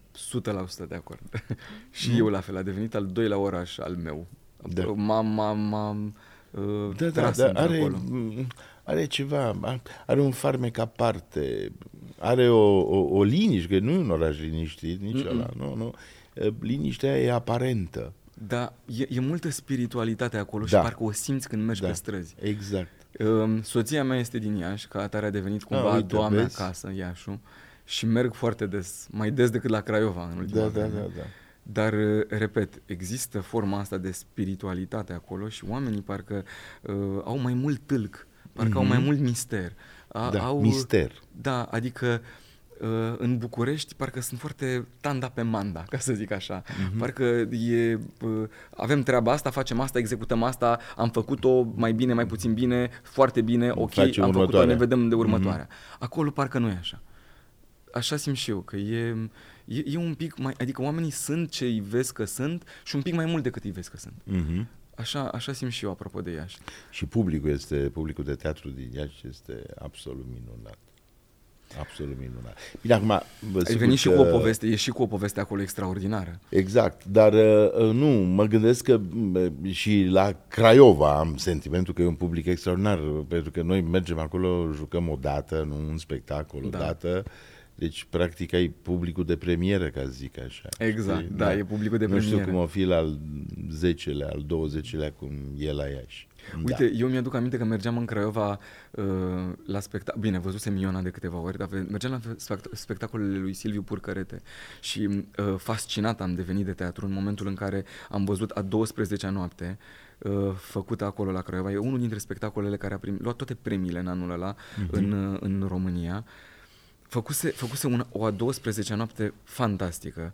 100% de acord. și mm. eu la fel, a devenit al doilea oraș al meu. Da. M-am, m-am, uh, da, da, da, are, acolo. are ceva, are un farmec aparte, are o, o, o liniște, că nu e un oraș liniștit, nici Mm-mm. ăla, nu, nu. Liniștea e aparentă. Da, e, e multă spiritualitate acolo da. și parcă o simți când mergi da. pe străzi. Exact. Um, soția mea este din Iași, ca atare a devenit cumva a, doua mea acasă, Iașu, și merg foarte des, mai des decât la Craiova în ultima da, da, da, da. Dar, uh, repet, există forma asta de spiritualitate acolo și oamenii parcă uh, au mai mult tâlc, parcă mm-hmm. au mai mhm. mult mister. A, da, au, mister. Da, adică uh, Uh, în București parcă sunt foarte tanda pe manda, ca să zic așa. Uh-huh. Parcă e, uh, avem treaba asta, facem asta, executăm asta, am făcut-o mai bine, mai puțin bine, foarte bine, ok, Facem am făcut-o, ne vedem de următoarea. Uh-huh. Acolo parcă nu e așa. Așa simt și eu, că e, e, e un pic mai, adică oamenii sunt ce îi vezi că sunt și un pic mai mult decât îi vezi că sunt. Uh-huh. Așa, așa simt și eu apropo de Iași. Și publicul este, publicul de teatru din Iași este absolut minunat. Absolut minunat. Bine, acum... Ai venit și cu o poveste, e și cu o poveste acolo extraordinară. Exact, dar uh, uh, nu, mă gândesc că uh, și la Craiova am sentimentul că e un public extraordinar, pentru că noi mergem acolo, jucăm o dată, nu un spectacol, o da. dată, deci, practic, ai publicul de premieră, ca să zic așa. Exact, da, da, e publicul de premieră. Nu știu cum o fi la al 10-lea, al 20-lea, cum e la Iași. Uite, da. eu mi-aduc aminte că mergeam în Craiova uh, la spectacol, bine, văzusem Iona de câteva ori, dar mergeam la spect- spectacolele lui Silviu Purcărete și uh, fascinat am devenit de teatru în momentul în care am văzut a 12-a noapte uh, făcută acolo la Craiova. E unul dintre spectacolele care a primit, luat toate premiile în anul ăla uh-huh. în, uh, în România. Făcuse, făcuse una, o a 12-a noapte fantastică.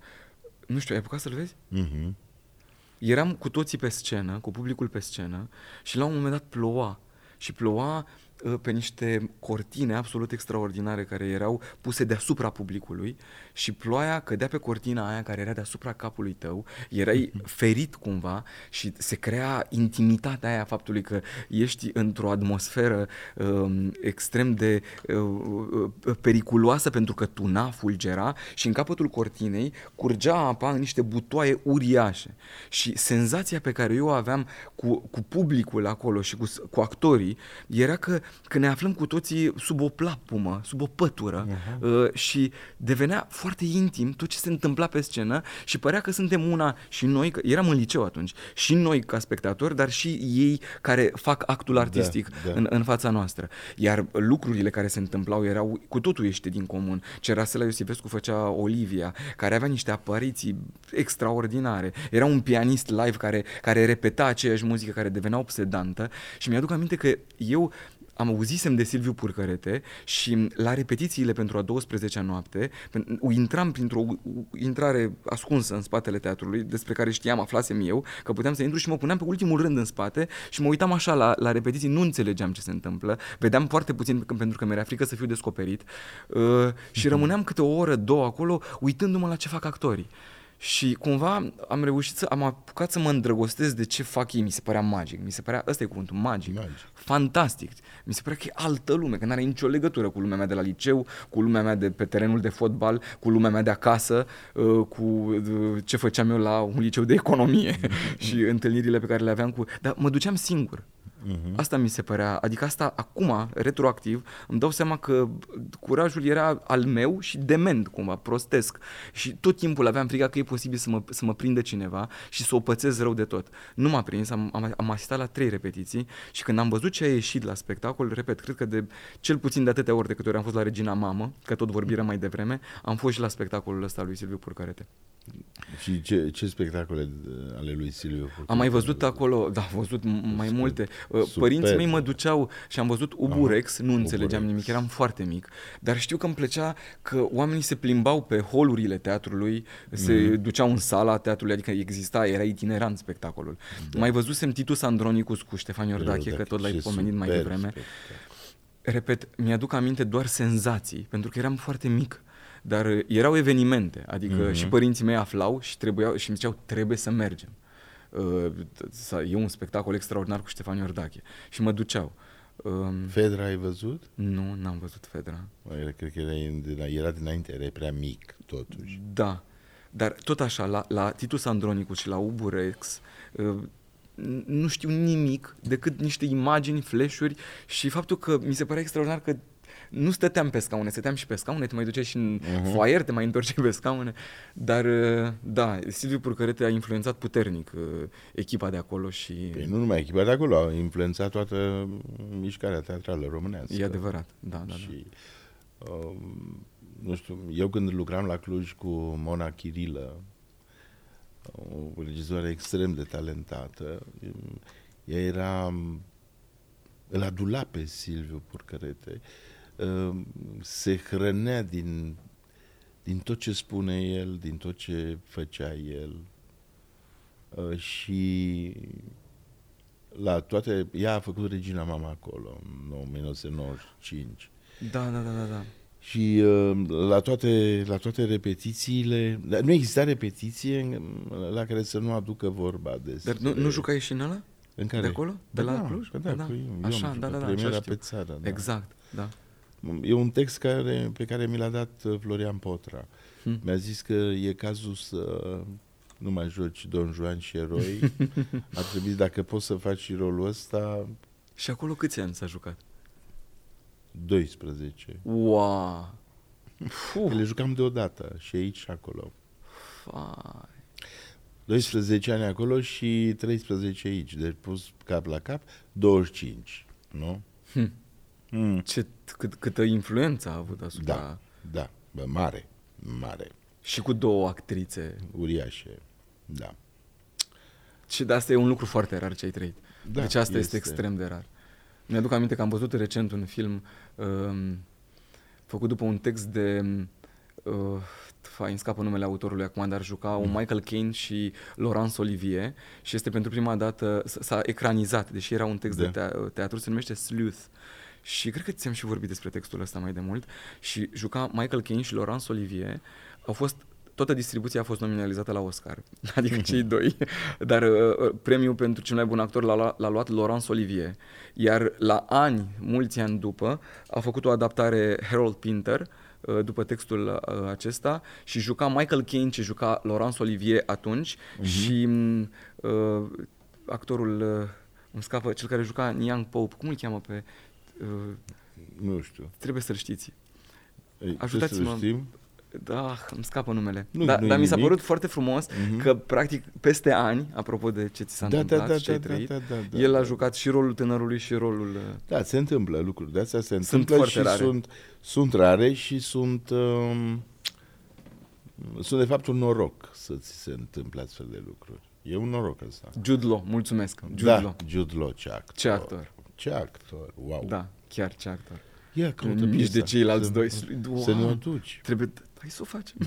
Nu știu, ai apucat să-l vezi? Uh-huh eram cu toții pe scenă, cu publicul pe scenă și la un moment dat ploua. Și ploua uh, pe niște cortine absolut extraordinare care erau puse deasupra publicului și ploaia cădea pe cortina aia care era deasupra capului tău, erai ferit cumva și se crea intimitatea aia faptului că ești într-o atmosferă um, extrem de uh, uh, periculoasă pentru că tuna, fulgera și în capătul cortinei curgea apa în niște butoaie uriașe și senzația pe care eu o aveam cu, cu publicul acolo și cu, cu actorii era că, că ne aflăm cu toții sub o plapumă, sub o pătură uh-huh. uh, și devenea foarte intim tot ce se întâmpla pe scenă și părea că suntem una și noi, că eram în liceu atunci, și noi ca spectatori, dar și ei care fac actul artistic da, da. În, în fața noastră. Iar lucrurile care se întâmplau erau cu totul ieșite din comun. Ce Rasela Iosifescu făcea Olivia, care avea niște apariții extraordinare. Era un pianist live care, care repeta aceeași muzică, care devenea obsedantă și mi-aduc aminte că eu am auzisem de Silviu Purcărete și la repetițiile pentru a 12-a noapte intram printr-o intrare ascunsă în spatele teatrului, despre care știam, aflasem eu, că puteam să intru și mă puneam pe ultimul rând în spate și mă uitam așa la, la repetiții, nu înțelegeam ce se întâmplă, vedeam foarte puțin pentru că mi-era frică să fiu descoperit uh, și mhm. rămâneam câte o oră, două acolo, uitându-mă la ce fac actorii. Și cumva am reușit să am apucat să mă îndrăgostesc de ce fac ei. Mi se părea magic. Mi se părea, ăsta e cuvântul, magic. magic. Fantastic. Mi se părea că e altă lume, că nu are nicio legătură cu lumea mea de la liceu, cu lumea mea de pe terenul de fotbal, cu lumea mea de acasă, uh, cu uh, ce făceam eu la un liceu de economie și întâlnirile pe care le aveam cu... Dar mă duceam singur. Uh-huh. Asta mi se părea, adică asta acum, retroactiv, îmi dau seama că curajul era al meu și dement cumva, prostesc. Și tot timpul aveam frica că e posibil să mă, să mă prindă cineva și să o pățesc rău de tot. Nu m-a prins, am, am, am asistat la trei repetiții și când am văzut ce a ieșit la spectacol, repet, cred că de cel puțin de atâtea ori de câte ori am fost la Regina Mamă, că tot vorbire mai devreme, am fost și la spectacolul ăsta lui Silviu Purcarete. Și ce, ce spectacole ale lui Silviu? Am mai văzut acolo, da, am văzut mai multe. Uh, Super. Părinții mei mă duceau și am văzut Uburex, nu înțelegeam Uburex. nimic, eram foarte mic, dar știu că îmi plăcea că oamenii se plimbau pe holurile teatrului, se mm-hmm. duceau în sala teatrului, adică exista, era itinerant spectacolul. Da. Mai văzusem Titus Andronicus cu Ștefan Iordache, că tot l-ai pomenit mai devreme. Spectac. Repet, mi-aduc aminte doar senzații, pentru că eram foarte mic. Dar uh, erau evenimente, adică mm-hmm. și părinții mei aflau și, trebuiau, și îmi ziceau trebuie să mergem. Uh, e un spectacol extraordinar cu Ștefan Iordache și mă duceau. Um, Fedra ai văzut? Nu, n-am văzut Fedra. Cred că era, era dinainte, era prea mic totuși. Da, dar tot așa, la, la Titus Andronicus și la Uburex, uh, nu știu nimic decât niște imagini, flash-uri și faptul că mi se părea extraordinar că nu stăteam pe scaune, stăteam și pe scaune, te mai duceai și în uh-huh. foaier, te mai întorceai pe scaune, dar uh, da, Silviu Purcărete a influențat puternic uh, echipa de acolo și... Păi nu numai echipa de acolo, a influențat toată mișcarea teatrală românească. E adevărat, da, da, și, da. Uh, nu știu, eu când lucram la Cluj cu Mona Chirilă, o regizoare extrem de talentată, ea era îl adula pe Silviu Purcărete Ehm, se hrănea din, din tot ce spune el, din tot ce făcea el ehm, și la toate, ea a făcut Regina Mama acolo în 1995. Da, da, da, da. da. Și uh, la, toate, la toate repetițiile, nu exista repetiție la care să nu aducă vorba despre... Dar nu, nu jucai și în ăla? În care? De acolo? De da, la Cluj? Da, da, da. Așa, da, da, da, așa pe țară. Da. Exact, da. E un text care, pe care mi l-a dat uh, Florian Potra. Hmm. Mi-a zis că e cazul să nu mai joci Don Juan și eroi. Ar trebui, dacă poți să faci și rolul ăsta... Și acolo câți ani s-a jucat? 12. Wow! Le jucam deodată, și aici și acolo. Fai. 12 ani acolo și 13 aici. Deci pus cap la cap, 25. Nu? Hmm. Mm. Ce, cât, câtă influență a avut asupra... Da, da, bă, mare, mare. Și cu două actrițe. Uriașe, da. Și de asta e un lucru foarte rar ce ai trăit. Da, deci asta este, este extrem de rar. Mi-aduc aminte că am văzut recent un film um, făcut după un text de... Uh, fain, scapă numele autorului acum, dar juca mm. un Michael Caine și Laurence Olivier și este pentru prima dată, s-a ecranizat, deși era un text da. de teatru, se numește Sleuth. Și cred că ți-am și vorbit despre textul ăsta mai de mult. Și juca Michael Caine și Laurence Olivier. Au fost toată distribuția a fost nominalizată la Oscar, adică cei doi, dar uh, uh, premiul pentru cel mai bun actor l-a, l-a luat Laurence Olivier, iar la ani, mulți ani după, a făcut o adaptare Harold Pinter, uh, după textul uh, acesta și juca Michael Caine ce juca Laurence Olivier atunci uh-huh. și uh, actorul, uh, îmi scapă, cel care juca Niang Pope, cum îl cheamă pe nu știu. Trebuie să-l știți. Ei, Ajutați-mă. Știm? Da, îmi scapă numele. Nu, da, nu dar mi s-a părut foarte frumos uh-huh. că, practic, peste ani, apropo de ce ți s-a da, întâmplat da, da, și ce ai da, trăit, da, da, da, el da, a jucat da. și rolul tânărului și rolul... Uh, da, se întâmplă lucruri de astea, se sunt întâmplă și rare. Sunt, sunt rare și sunt... Um, sunt, de fapt, un noroc să ți se întâmple astfel de lucruri. E un noroc ăsta. Jude Law, mulțumesc. Jude da, Law. Jude Law, ce actor. Ce actor. Ce actor, wow. Da, chiar ce actor. Ia, caută Nici de ceilalți să, doi. Wow. Să ne o duci. Trebuie, hai să o facem.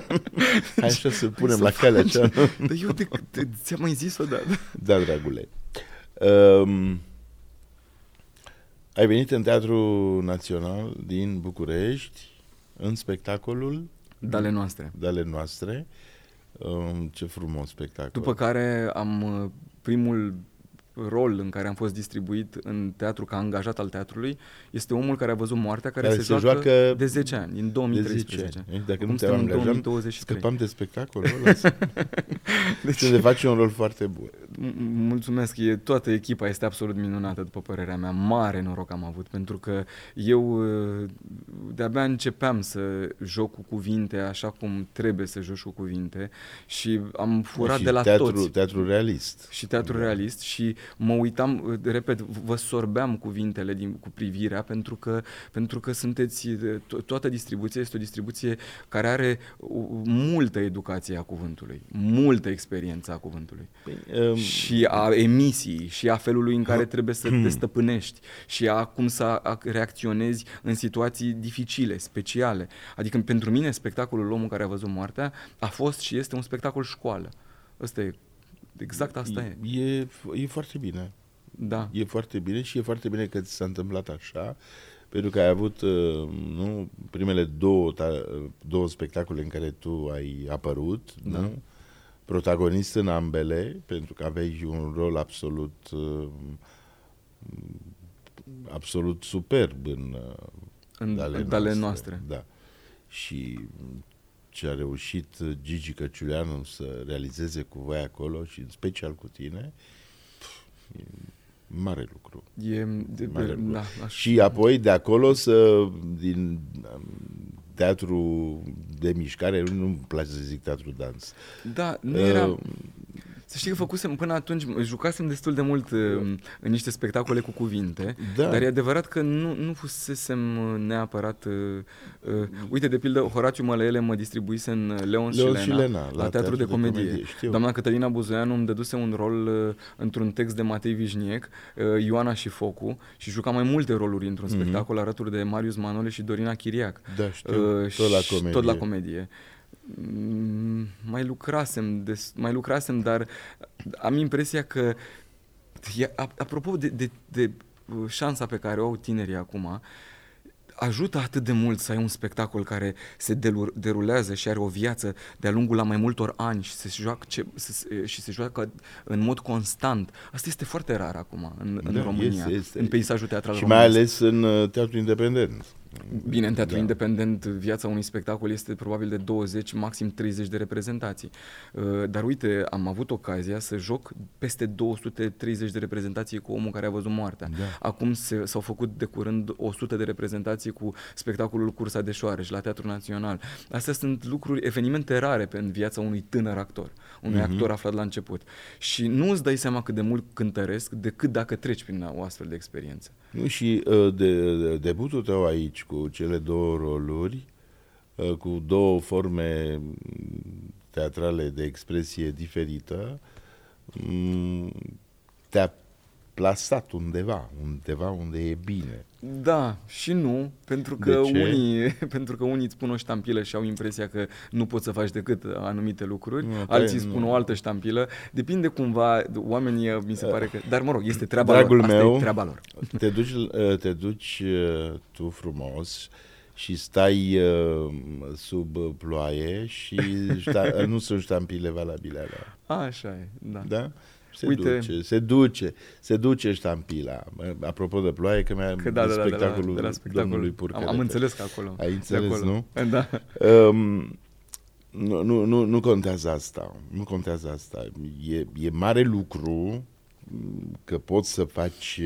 hai așa să punem la calea cea. Dar eu de, de, ți-am mai zis-o, da. Da, dragule. Um, ai venit în Teatrul Național din București în spectacolul Dale noastre. Dale noastre. Um, ce frumos spectacol. După care am uh, primul rol în care am fost distribuit în teatru ca angajat al teatrului este omul care a văzut moartea, care, care se, se joacă, joacă de 10 ani, în 2013. De 10 Dacă Acum nu te angajam, scăpam de spectacolul ăla. deci, de faci un rol foarte bun. Mulțumesc, e, toată echipa este absolut minunată, după părerea mea. Mare noroc am avut, pentru că eu de-abia începeam să joc cu cuvinte așa cum trebuie să joci cu cuvinte și am furat și de la teatru, toți. Teatru realist. Și teatru realist și mă uitam, uh, repet, vă sorbeam cuvintele din, cu privirea pentru că, pentru că sunteți, uh, to- toată distribuția este o distribuție care are uh, multă educație a cuvântului, multă experiență a cuvântului. Păi, um, și a emisii, și a felului în care trebuie să te stăpânești, și a cum să a- reacționezi în situații dificile, speciale. Adică pentru mine spectacolul Omul care a văzut moartea a fost și este un spectacol școală. Ăsta e, exact asta e. e, e foarte bine. Da. E foarte bine și e foarte bine că ți s-a întâmplat așa, pentru că ai avut uh, nu, primele două, ta, două spectacole în care tu ai apărut, Da. nu? protagonist în ambele, pentru că aveai un rol absolut uh, absolut superb în, uh, În, în ale noastre. Da. Și ce a reușit Gigi Căciuleanu să realizeze cu voi acolo și în special cu tine, pf, e mare lucru. E, de, Mare de, lucru. da, aș, Și apoi de acolo să, din um, teatru de mișcare, nu-mi place să zic teatru dans. da, nu era... Uh, Să știi că făcusem până atunci, jucasem destul de mult uh, în niște spectacole cu cuvinte, Da. dar e adevărat că nu, nu fusesem uh, neapărat... Uh, uh, uite, de pildă, Horațiu Mălăele mă distribuise în uh, Leon, Leon și și Lena, Lena, la, la Teatru de Comedie. știu. Doamna Cătălina Buzoianu îmi dăduse un rol uh, într-un text de Matei Vișniec, uh, Ioana și Focu, și jucam mai multe roluri într-un Mhm. spectacol alături de Marius Manole și Dorina Chiriac. Da, știu, Uh, tot la și- comedie. Tot la comedie. Mm, Mai lucrasem, des, mai lucrasem, dar am impresia că, e, a- apropo de, de, de uh, șansa pe care o au tinerii acum, ajută atât de mult să ai un spectacol care se delu- derulează și are o viață de-a lungul la mai multor ani și se joacă, ce, se, se- și se joacă în mod constant. Asta este foarte rar acum în, în Da, România, este, este. în peisajul teatral Și românesc. mai ales în uh, teatru independent. Bine, în teatru Da. independent, viața unui spectacol este probabil de 20, maxim 30 de reprezentații. Uh, Dar uite, am avut ocazia să joc peste 230 de reprezentații cu omul care a văzut moartea. Da. Acum se, s-au făcut de curând 100 de reprezentații cu spectacolul Cursa de Șoareș la Teatrul Național. Astea sunt lucruri, evenimente rare pe în viața unui tânăr actor, unui Mhm. actor aflat la început. Și nu îți dai seama cât de mult cântăresc decât dacă treci prin o astfel de experiență. Nu, și uh, de, de, debutul tău aici cu cele două roluri, uh, cu două forme mm, teatrale de expresie diferită, mm, te-a plasat undeva, undeva unde e bine. Da, și nu, pentru De că, ce? unii, pentru că unii îți spun o ștampilă și au impresia că nu poți să faci decât anumite lucruri, Nu, alții păi, spun nu. o altă ștampilă, depinde cumva, oamenii mi se pare că, dar mă rog, este treaba Dragul lor, asta meu, e treaba lor. Te duci, uh, te duci uh, tu frumos și stai uh, sub uh, ploaie și șta, nu sunt ștampile valabile alea. Așa e, da. Da? Se Uite- duce, se duce, se duce ștampila. Mă, Apropo de ploaie, că mi-a Că da, da, da, de la, spectacolul de la spectacol. domnului Am, Purcărete. am înțeles că acolo. Ai de înțeles, acolo. nu? Da. Um, nu, nu, nu, nu contează asta. Nu contează asta. E, e mare lucru m, că poți să faci,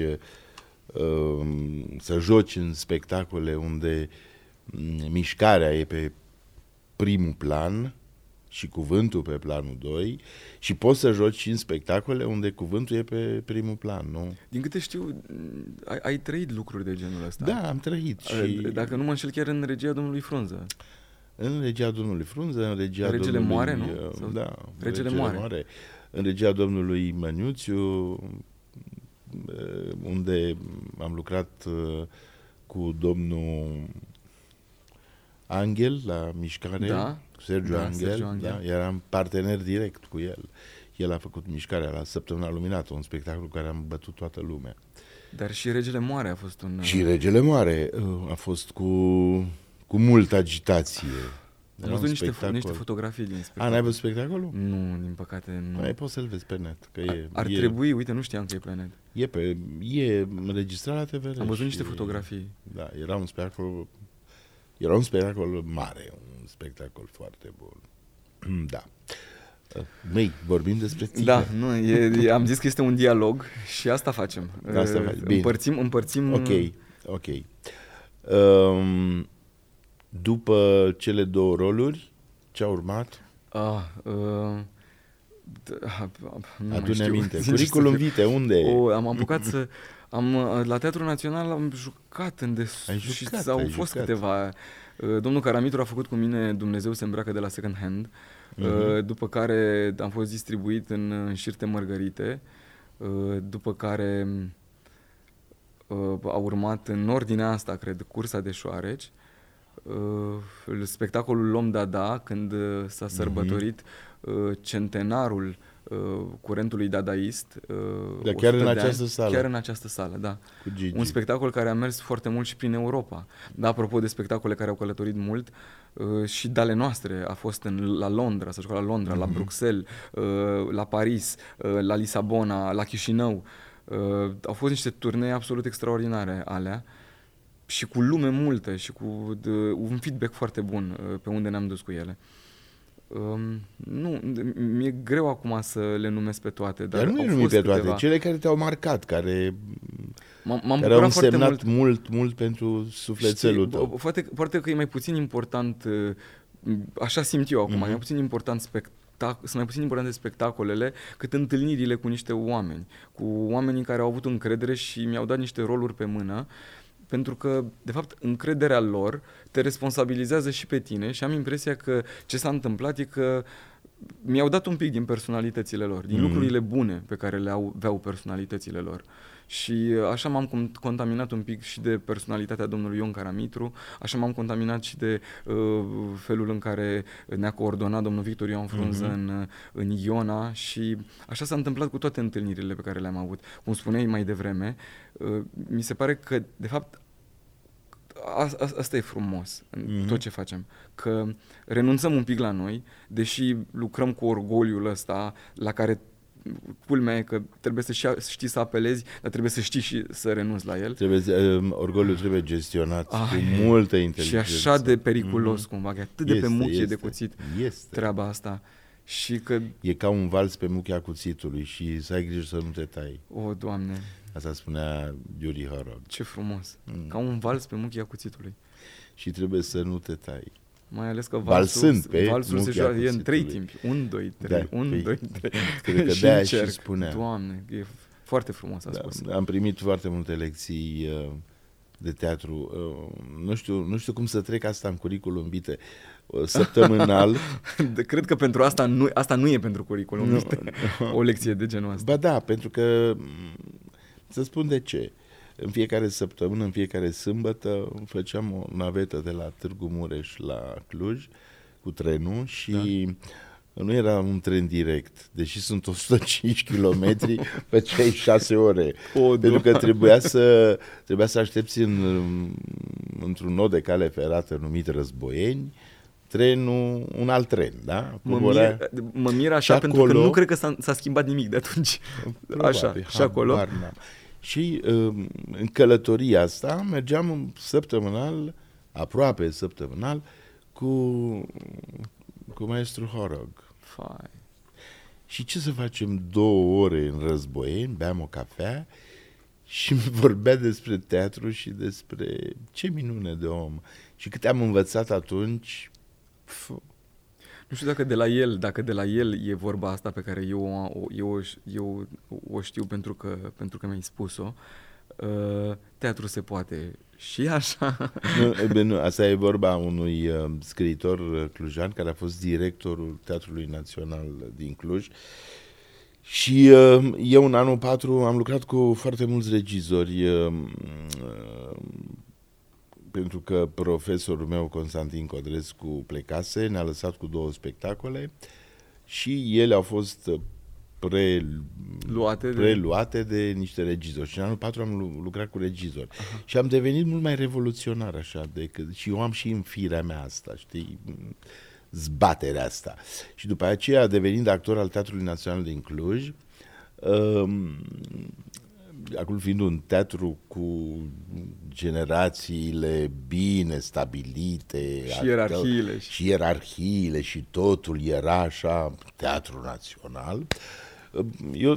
um, să joci în spectacole unde m, mișcarea e pe primul plan și cuvântul pe planul 2 și poți să joci și în spectacole unde cuvântul e pe primul plan, nu? Din câte știu, ai, ai trăit lucruri de genul ăsta. Da, am trăit și Dacă nu mă înșel chiar în regia domnului Frunză. în regia domnului Frunză, în regia Regele domnului... Moare, nu? uh, Sau Da, Regele Moare. În regia domnului Măniuțiu, uh, unde am lucrat uh, cu domnul Angel la mișcare, Da. cu Sergiu Da, Angel, Sergiu Angel. Da, eram partener direct cu el. El a făcut mișcarea la Săptămâna Luminată, un spectacol care am bătut toată lumea. Dar și Regele Moare a fost un... Și Regele Moare uh, a fost cu, cu multă agitație. Am Era văzut un niște, fo- spectacol. niște fotografii din A, spectacol. n-ai văzut spectacolul? Nu, din păcate nu. Mai poți să-l vezi pe net. Că ar, e, ar e, trebui, uite, nu știam că e pe net. E, pe, e înregistrat la TVR. Am văzut și- niște fotografii. Da, era un spectacol era un spectacol mare, un spectacol foarte bun. Da. Măi, vorbim despre tine. Da, nu, e, e, am zis că este un dialog și asta facem. Asta Uh, faci, bine. Împărțim, împărțim... Ok, ok. Um, după cele două roluri, ce a urmat? Ah, uh, Da, nu Adu-ne aminte. Curriculum vitae, unde e? O, am apucat să... Am, la Teatrul Național am jucat în des... ai jucat, și au ai fost jucat. câteva... Uh, domnul Caramitru a făcut cu mine Dumnezeu se îmbracă de la Second Hand, uh-huh. după care am fost distribuit în, în șirte mărgărite, uh, după care uh, a urmat în ordinea asta, cred, cursa de șoareci, uh, spectacolul Lom Dada, când uh, s-a Mhm. sărbătorit uh, centenarul uh, curentului dadaist. Uh, Da, chiar 100 în de această ani, sală. Chiar în această sală, da. Cu Gigi. Un spectacol care a mers foarte mult și prin Europa. Da, apropo de spectacole care au călătorit mult, uh, și de ale noastre a fost în, la Londra, s-a jucat la Londra, la Bruxelles, uh, la Paris, uh, la Lisabona, la Chișinău. Uh, au fost niște turnee absolut extraordinare alea și cu lume multă și cu de, un feedback foarte bun uh, pe unde ne-am dus cu ele. Um, nu, mi-e greu acum să le numesc pe toate, dar Dar nu au le numi fost pe toate, câteva. cele care te-au marcat, care, M-am, m-am care au bucurat foarte însemnat mult mult, mult pentru sufletelul Știi, tău. bă, Poate, poate că e mai puțin important, uh, așa simt eu acum, Mhm. e mai puțin important spectac- sunt mai puțin importante spectacolele cât întâlnirile cu niște oameni, cu oamenii care au avut încredere și mi-au dat niște roluri pe mână, pentru că, de fapt, încrederea lor te responsabilizează și pe tine și am impresia că ce s-a întâmplat e că mi-au dat un pic din personalitățile lor, din Mhm. lucrurile bune pe care le au, aveau personalitățile lor. Și uh, așa m-am con- contaminat un pic și de personalitatea domnului Ion Caramitru, așa m-am contaminat și de uh, felul în care ne-a coordonat domnul Victor Ioan Frunză Mhm. în, în Iona și așa s-a întâmplat cu toate întâlnirile pe care le-am avut. Cum spuneai mai devreme, uh, mi se pare că, de fapt, a, a, asta e frumos în Mhm. tot ce facem. Că renunțăm un pic la noi, deși lucrăm cu orgoliul ăsta la care culmea e că trebuie să știa- să știi să apelezi, dar trebuie să știi și să renunți la el. Trebuie, um, orgoliul trebuie gestionat Ah, cu e- multă Și inteligență. așa de periculos cumva, că e atât de pe Este, muchie de este, cuțit Este. treaba asta. Și că, E ca un vals pe muchea cuțitului și să ai grijă să nu te tai. o, Doamne, Asta spunea Yuri Horog. ce frumos. Mm. Ca un vals pe muchia cuțitului. Și trebuie să nu te tai. Mai ales că Valsând valsul, pe valsul se muchia joacă e în trei cuțitului. timpi. Un, doi, trei, Da, un, păi, doi, trei. Cred că Și de-aia și încerc. spunea. Doamne, e foarte frumos a Da, spus. am primit foarte multe lecții uh, de teatru. Uh, nu, știu, nu știu cum să trec asta în curriculum vitae. Uh, Săptămânal. De- Cred că pentru asta nu, asta nu e pentru curriculum. Nu, vitae. O lecție de genul ăsta. ba da, pentru că m, să spun de ce. În fiecare săptămână, în fiecare sâmbătă, făceam o navetă de la Târgu Mureș la Cluj cu trenul și nu era un tren direct. Deși sunt 105 km, făceai 6 ore. O, Pentru că Doamne. trebuia să, trebuia să aștepți în, într-un nod de cale ferată numit Războieni, trenul, un alt tren, da? Mă Cobora- mir, mă mir așa Și pentru că acolo- nu cred că s-a, s-a schimbat nimic de atunci. așa, Probabil, și acolo. habar n-am. Și um, în călătoria asta mergeam săptămânal, aproape săptămânal, cu, cu maestru Horog. Fai. Și ce să facem două ore în războieni, beam o cafea și mi vorbea despre teatru și despre ce minune de om. Și câte am învățat atunci, pf, Nu știu dacă de la el, dacă de la el e vorba asta pe care eu, o- eu, o- eu o știu pentru că, pentru că mi-ai spus-o. Uh, teatru se poate și așa. Nu, e bine, nu, asta e vorba unui uh, scriitor uh, clujan care a fost directorul Teatrului Național din Cluj. Și uh, eu în anul 4 am lucrat cu foarte mulți regizori uh, uh, pentru că profesorul meu Constantin Codrescu plecase, ne-a lăsat cu două spectacole și ele au fost uh, pre, Luate de- preluate de niște regizori. Și în anul 4 am lu- lucrat cu regizori. Aha. Și am devenit mult mai revoluționar așa decât... Și eu am și în firea mea asta, știi? Zbaterea asta. Și după aceea, devenind actor al Teatrului Național din Cluj, um, acum fiind un teatru cu generațiile bine stabilite Și ierarhiile. și ierarhiile și totul era așa teatru național eu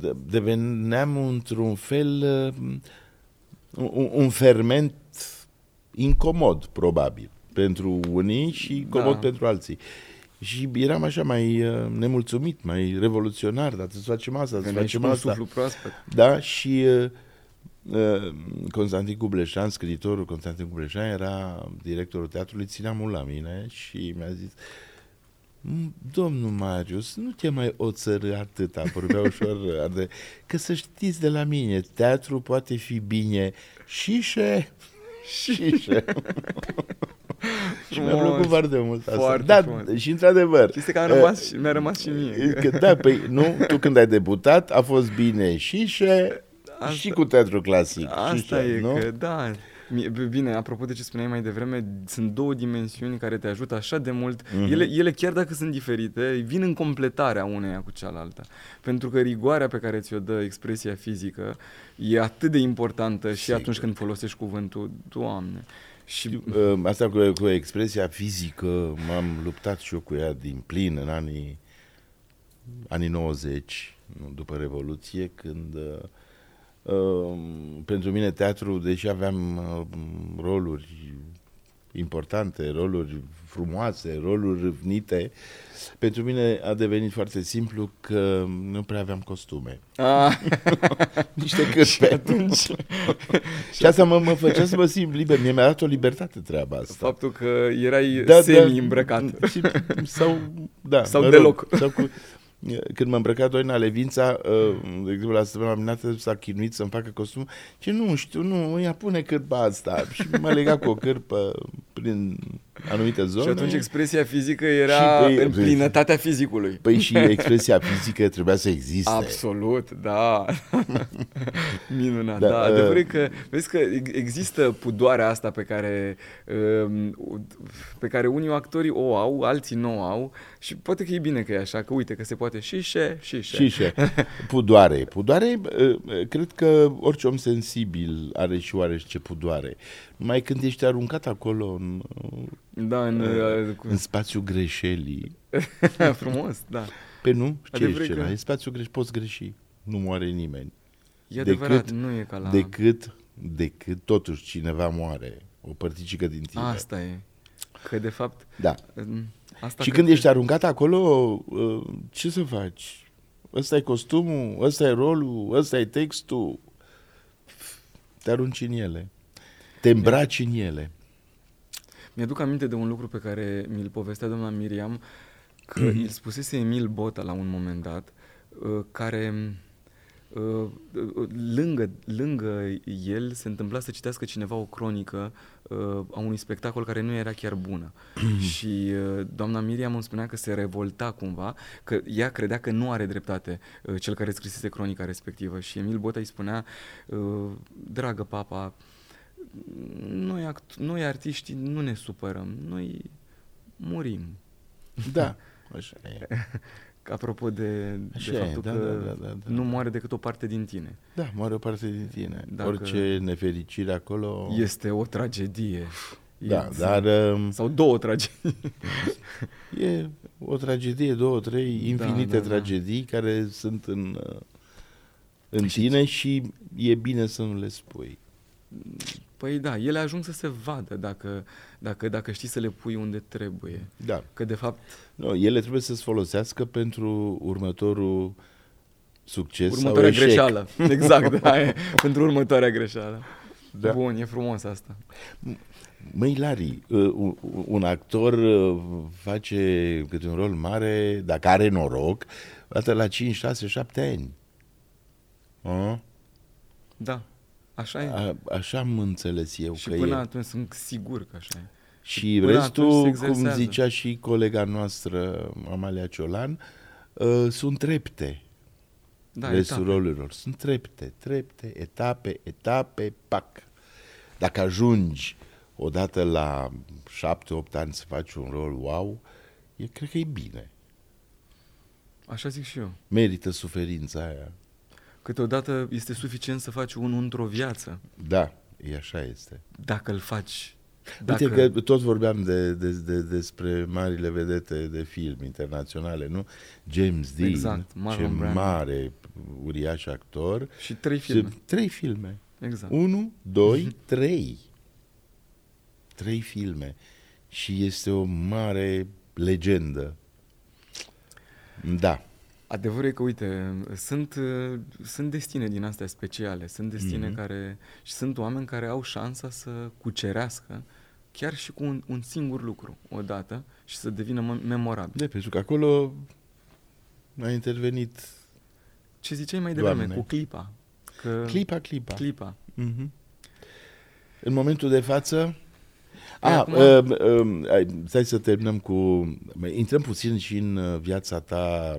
de- deveneam într-un fel uh, un, un ferment incomod probabil pentru unii și comod Da. pentru alții Și eram așa mai uh, nemulțumit, mai revoluționar, dar să facem asta, să Veneai și facem cu un asta. suflu proaspăt. Da, și uh, uh, Constantin Cubleșan, scriitorul Constantin Cubleșan, era directorul teatrului, ținea mult la mine și mi-a zis "M, Domnul Marius, nu te mai oțărâ atâta, vorbea ușor arde, că să știți de la mine, teatru poate fi bine șișe, șișe. și mi-a Frumos, plăcut foarte mult asta. foarte da, frumos. și într-adevăr. Și este că am rămas, și, mi-a rămas și mie. Că, da, păi nu, tu când ai debutat a fost bine și și, Asta- și cu teatru clasic. Asta și e, nu? că da. Mie- b- Bine, apropo de ce spuneai mai devreme, sunt două dimensiuni care te ajută așa de mult. Mhm. Ele, ele, chiar dacă sunt diferite, vin în completarea uneia cu cealaltă. Pentru că rigoarea pe care ți-o dă expresia fizică e atât de importantă și Sigur. atunci când folosești cuvântul, Doamne. Și Uh, Asta cu, cu expresia fizică, m-am luptat și eu cu ea din plin în anii, anii 90, nu, după Revoluție, când uh, uh, pentru mine teatru, deși aveam uh, roluri importante, roluri frumoase, roluri râvnite, pentru mine a devenit foarte simplu că nu prea aveam costume. a, Niște cârpe. atunci și asta mă, mă făcea să mă simt liber. Mie mi-a dat o libertate treaba asta. faptul că erai Da, semi-îmbrăcat. Și, sau, da, Sau mă deloc. Rog, sau cu, când m-a îmbrăcat Doina Levința, uh, de exemplu, la săptămâna minunată s-a chinuit să-mi facă costum. Ce nu știu, nu, ea pune cârpa asta. Și m-a legat cu o cârpă prin anumite zone. Și atunci expresia fizică era Și pe- în plinătatea fizicului. Păi și expresia fizică trebuia să existe. Absolut, da. Minunat, Da, da. da uh, adevărul e că, vezi că ex- există pudoarea asta pe care, um, pe care unii actori o au, alții nu o au și poate că e bine că e așa, că uite că se poate și șe, și șe. Și ce? Pudoare. Pudoare, uh, uh, cred că orice om sensibil are și oarește pudoare. Numai când ești aruncat acolo în, Da, în, uh, cu- în spațiul greșelii. frumos, da. Pe nu? Ce Adevărul ești e că- cela? E spațiul greș, poți greși. Nu moare nimeni. E adevărat, Decât- nu e ca la... Decât, decât totuși cineva moare. O părticică din tine. Asta e. Că de fapt... Da. um, Asta și cred când că- ești aruncat acolo, uh, ce să faci? Ăsta e costumul, ăsta e rolul, ăsta e textul. Te arunci în ele. Te îmbraci în ele. Mi-aduc aminte de un lucru pe care mi-l povestea doamna Miriam, că îl spusese Emil Bota la un moment dat, uh, care uh, uh, lângă, lângă el se întâmpla să citească cineva o cronică uh, a unui spectacol care nu era chiar bună. și uh, doamna Miriam îmi spunea că se revolta cumva, că ea credea că nu are dreptate uh, cel care scrisese cronica respectivă. Și Emil Bota îi spunea, uh, dragă papa, noi, act- noi artiștii nu ne supărăm, noi murim. Da. Așa e. Apropo de, Așa de e, faptul da, că da, da, da, da. nu moare decât o parte din tine. Da, moare o parte din tine. Dacă- Orice nefericire acolo... Este o tragedie. Da, E- dar um, Sau două tragedii. e o tragedie, două, trei, infinite da, da. tragedii care sunt în, uh, în tine și e bine să nu le spui. Păi da, ele ajung să se vadă dacă, dacă, dacă știi să le pui unde trebuie. Da. Că de fapt Nu, ele trebuie să-ți folosească pentru următorul succes următoarea sau eșec. greșeală. Exact, da, e, pentru următoarea greșeală. Da. Bun, e frumos asta. Măi, Lari, uh, un- un actor uh, face câte un rol mare, dacă are noroc, dată la 5, 6, 7 ani. A? Da, așa e. A, așa am înțeles eu și că până e. atunci sunt sigur că așa e. Și până restul, atunci se cum exersează. zicea și colega noastră, Amalia Ciolan, uh, sunt trepte. Da, restul etape. rolurilor. Sunt trepte, trepte, etape, etape, pac. Dacă ajungi odată la șapte-opt ani să faci un rol wow, e, cred că e bine. Așa zic și eu. Merită suferința aia. Câteodată este suficient să faci unul într-o viață, Da, e așa este. dacă îl faci. Uite că tot vorbeam de, de, de, despre marile vedete de film internaționale, nu? James Dean, Exact, Marlon ce Brando. mare, uriaș actor. Și trei filme. Și Trei filme. Exact. Unu, doi, trei. Trei filme. Și este o mare legendă Da. Adevărul e că, uite, sunt, uh, sunt destine din astea speciale, sunt destine Mhm. care... și sunt oameni care au șansa să cucerească chiar și cu un, un singur lucru odată și să devină mem- memorabil. De, pentru că acolo a intervenit Ce ziceai mai devreme, Doamne. cu clipa. Că clipa, clipa. clipa. Mhm. În momentul de față... Păi A, acum- uh, uh, hai- stai să terminăm cu... Intrăm puțin și în uh, viața ta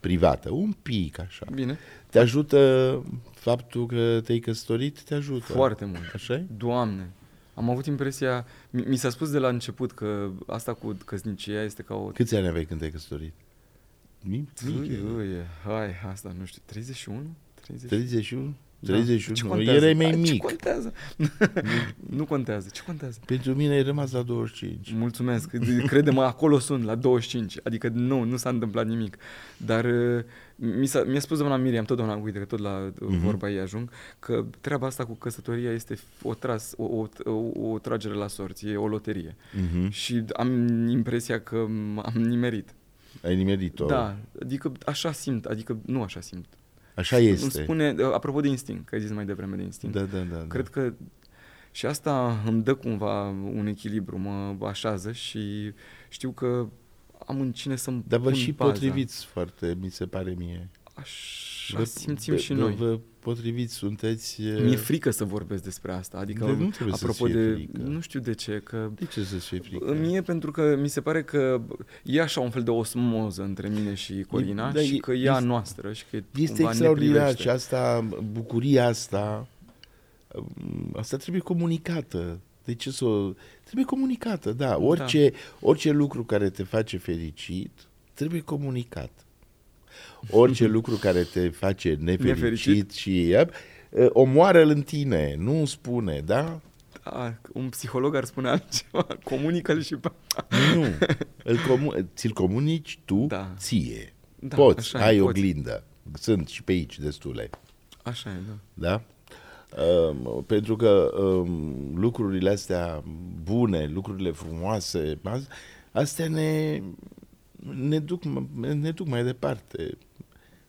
privată, un pic așa. Bine. Te ajută faptul că te-ai căsătorit? Te ajută. Foarte mult. așa e? Doamne, am avut impresia, mi, mi s-a spus de la început că asta cu căsnicia este ca o... Câți ani aveai când te-ai căsătorit? Mic, mic. Ui, ui, hai, asta nu știu, 31? 30? 31? Da. 31? Ce Nu, contează? Erai mai Hai, Ce mic. contează? nu contează, ce contează? Pentru mine ai rămas la 25. Mulțumesc, crede-mă, acolo sunt, la 25, adică nu, nu s-a întâmplat nimic. Dar uh, mi s-a, mi-a spus doamna Miriam, tot doamna, uite că tot la uh, Mhm. vorba ei ajung, că treaba asta cu căsătoria este o, tras, o, o, o, o tragere la sorți, e o loterie. Mhm. Și am impresia că m- am nimerit. Ai nimerit-o. Da, adică așa simt, adică nu așa simt. Așa Îmi este. spune, apropo de instinct, că ai zis mai devreme de instinct. Da, da, da. Cred că și asta îmi dă cumva un echilibru, mă așează și știu că am în cine să-mi Dar vă pun și baza. potriviți foarte, mi se pare mie. Așa Vă- simțim vă- și vă- noi. Vă potriviți, sunteți... uh, Mi-e frică să vorbesc despre asta, adică De nu trebuie să-ți apropo fie de, frică. nu știu de ce, că De ce să-ți fie frică? Mie pentru că mi se pare că e așa un fel de osmoză între mine și Corina da, și e- că e a este- noastră și că Este cumva ne extraordinar privește. și asta, bucuria asta, um, asta trebuie comunicată. De ce să o... Trebuie comunicată, da. Orice, orice lucru care te face fericit, trebuie comunicat. Orice lucru care te face nefericit, Nefericit. și uh, omoară-l în tine, nu spune, da? Da, un psiholog ar spune altceva, comunică-l și pe... Nu, îl comu- ți-l comunici tu Da. ție. Da, poți, așa e, ai poți. oglindă. Sunt și pe aici destule. Așa e, da. Da? Um, pentru că um, lucrurile astea bune, lucrurile frumoase, as- astea ne, ne, duc, ne duc mai departe.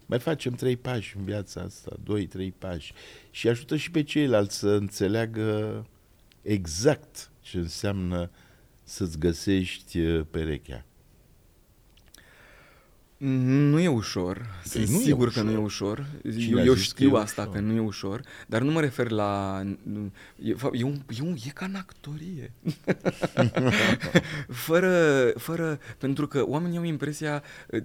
Mai facem trei pași în viața asta, doi, trei pași. Și ajută și pe ceilalți să înțeleagă exact ce înseamnă să-ți găsești uh, perechea. Nu e ușor, sunt nu e sigur că ușor. nu e ușor. Cine Eu, a eu zis că știu e asta, ușor? că nu e ușor, dar nu mă refer la... E, fa- e, un, e, un, e ca în actorie. fără, fără... Pentru că oamenii au impresia... uh,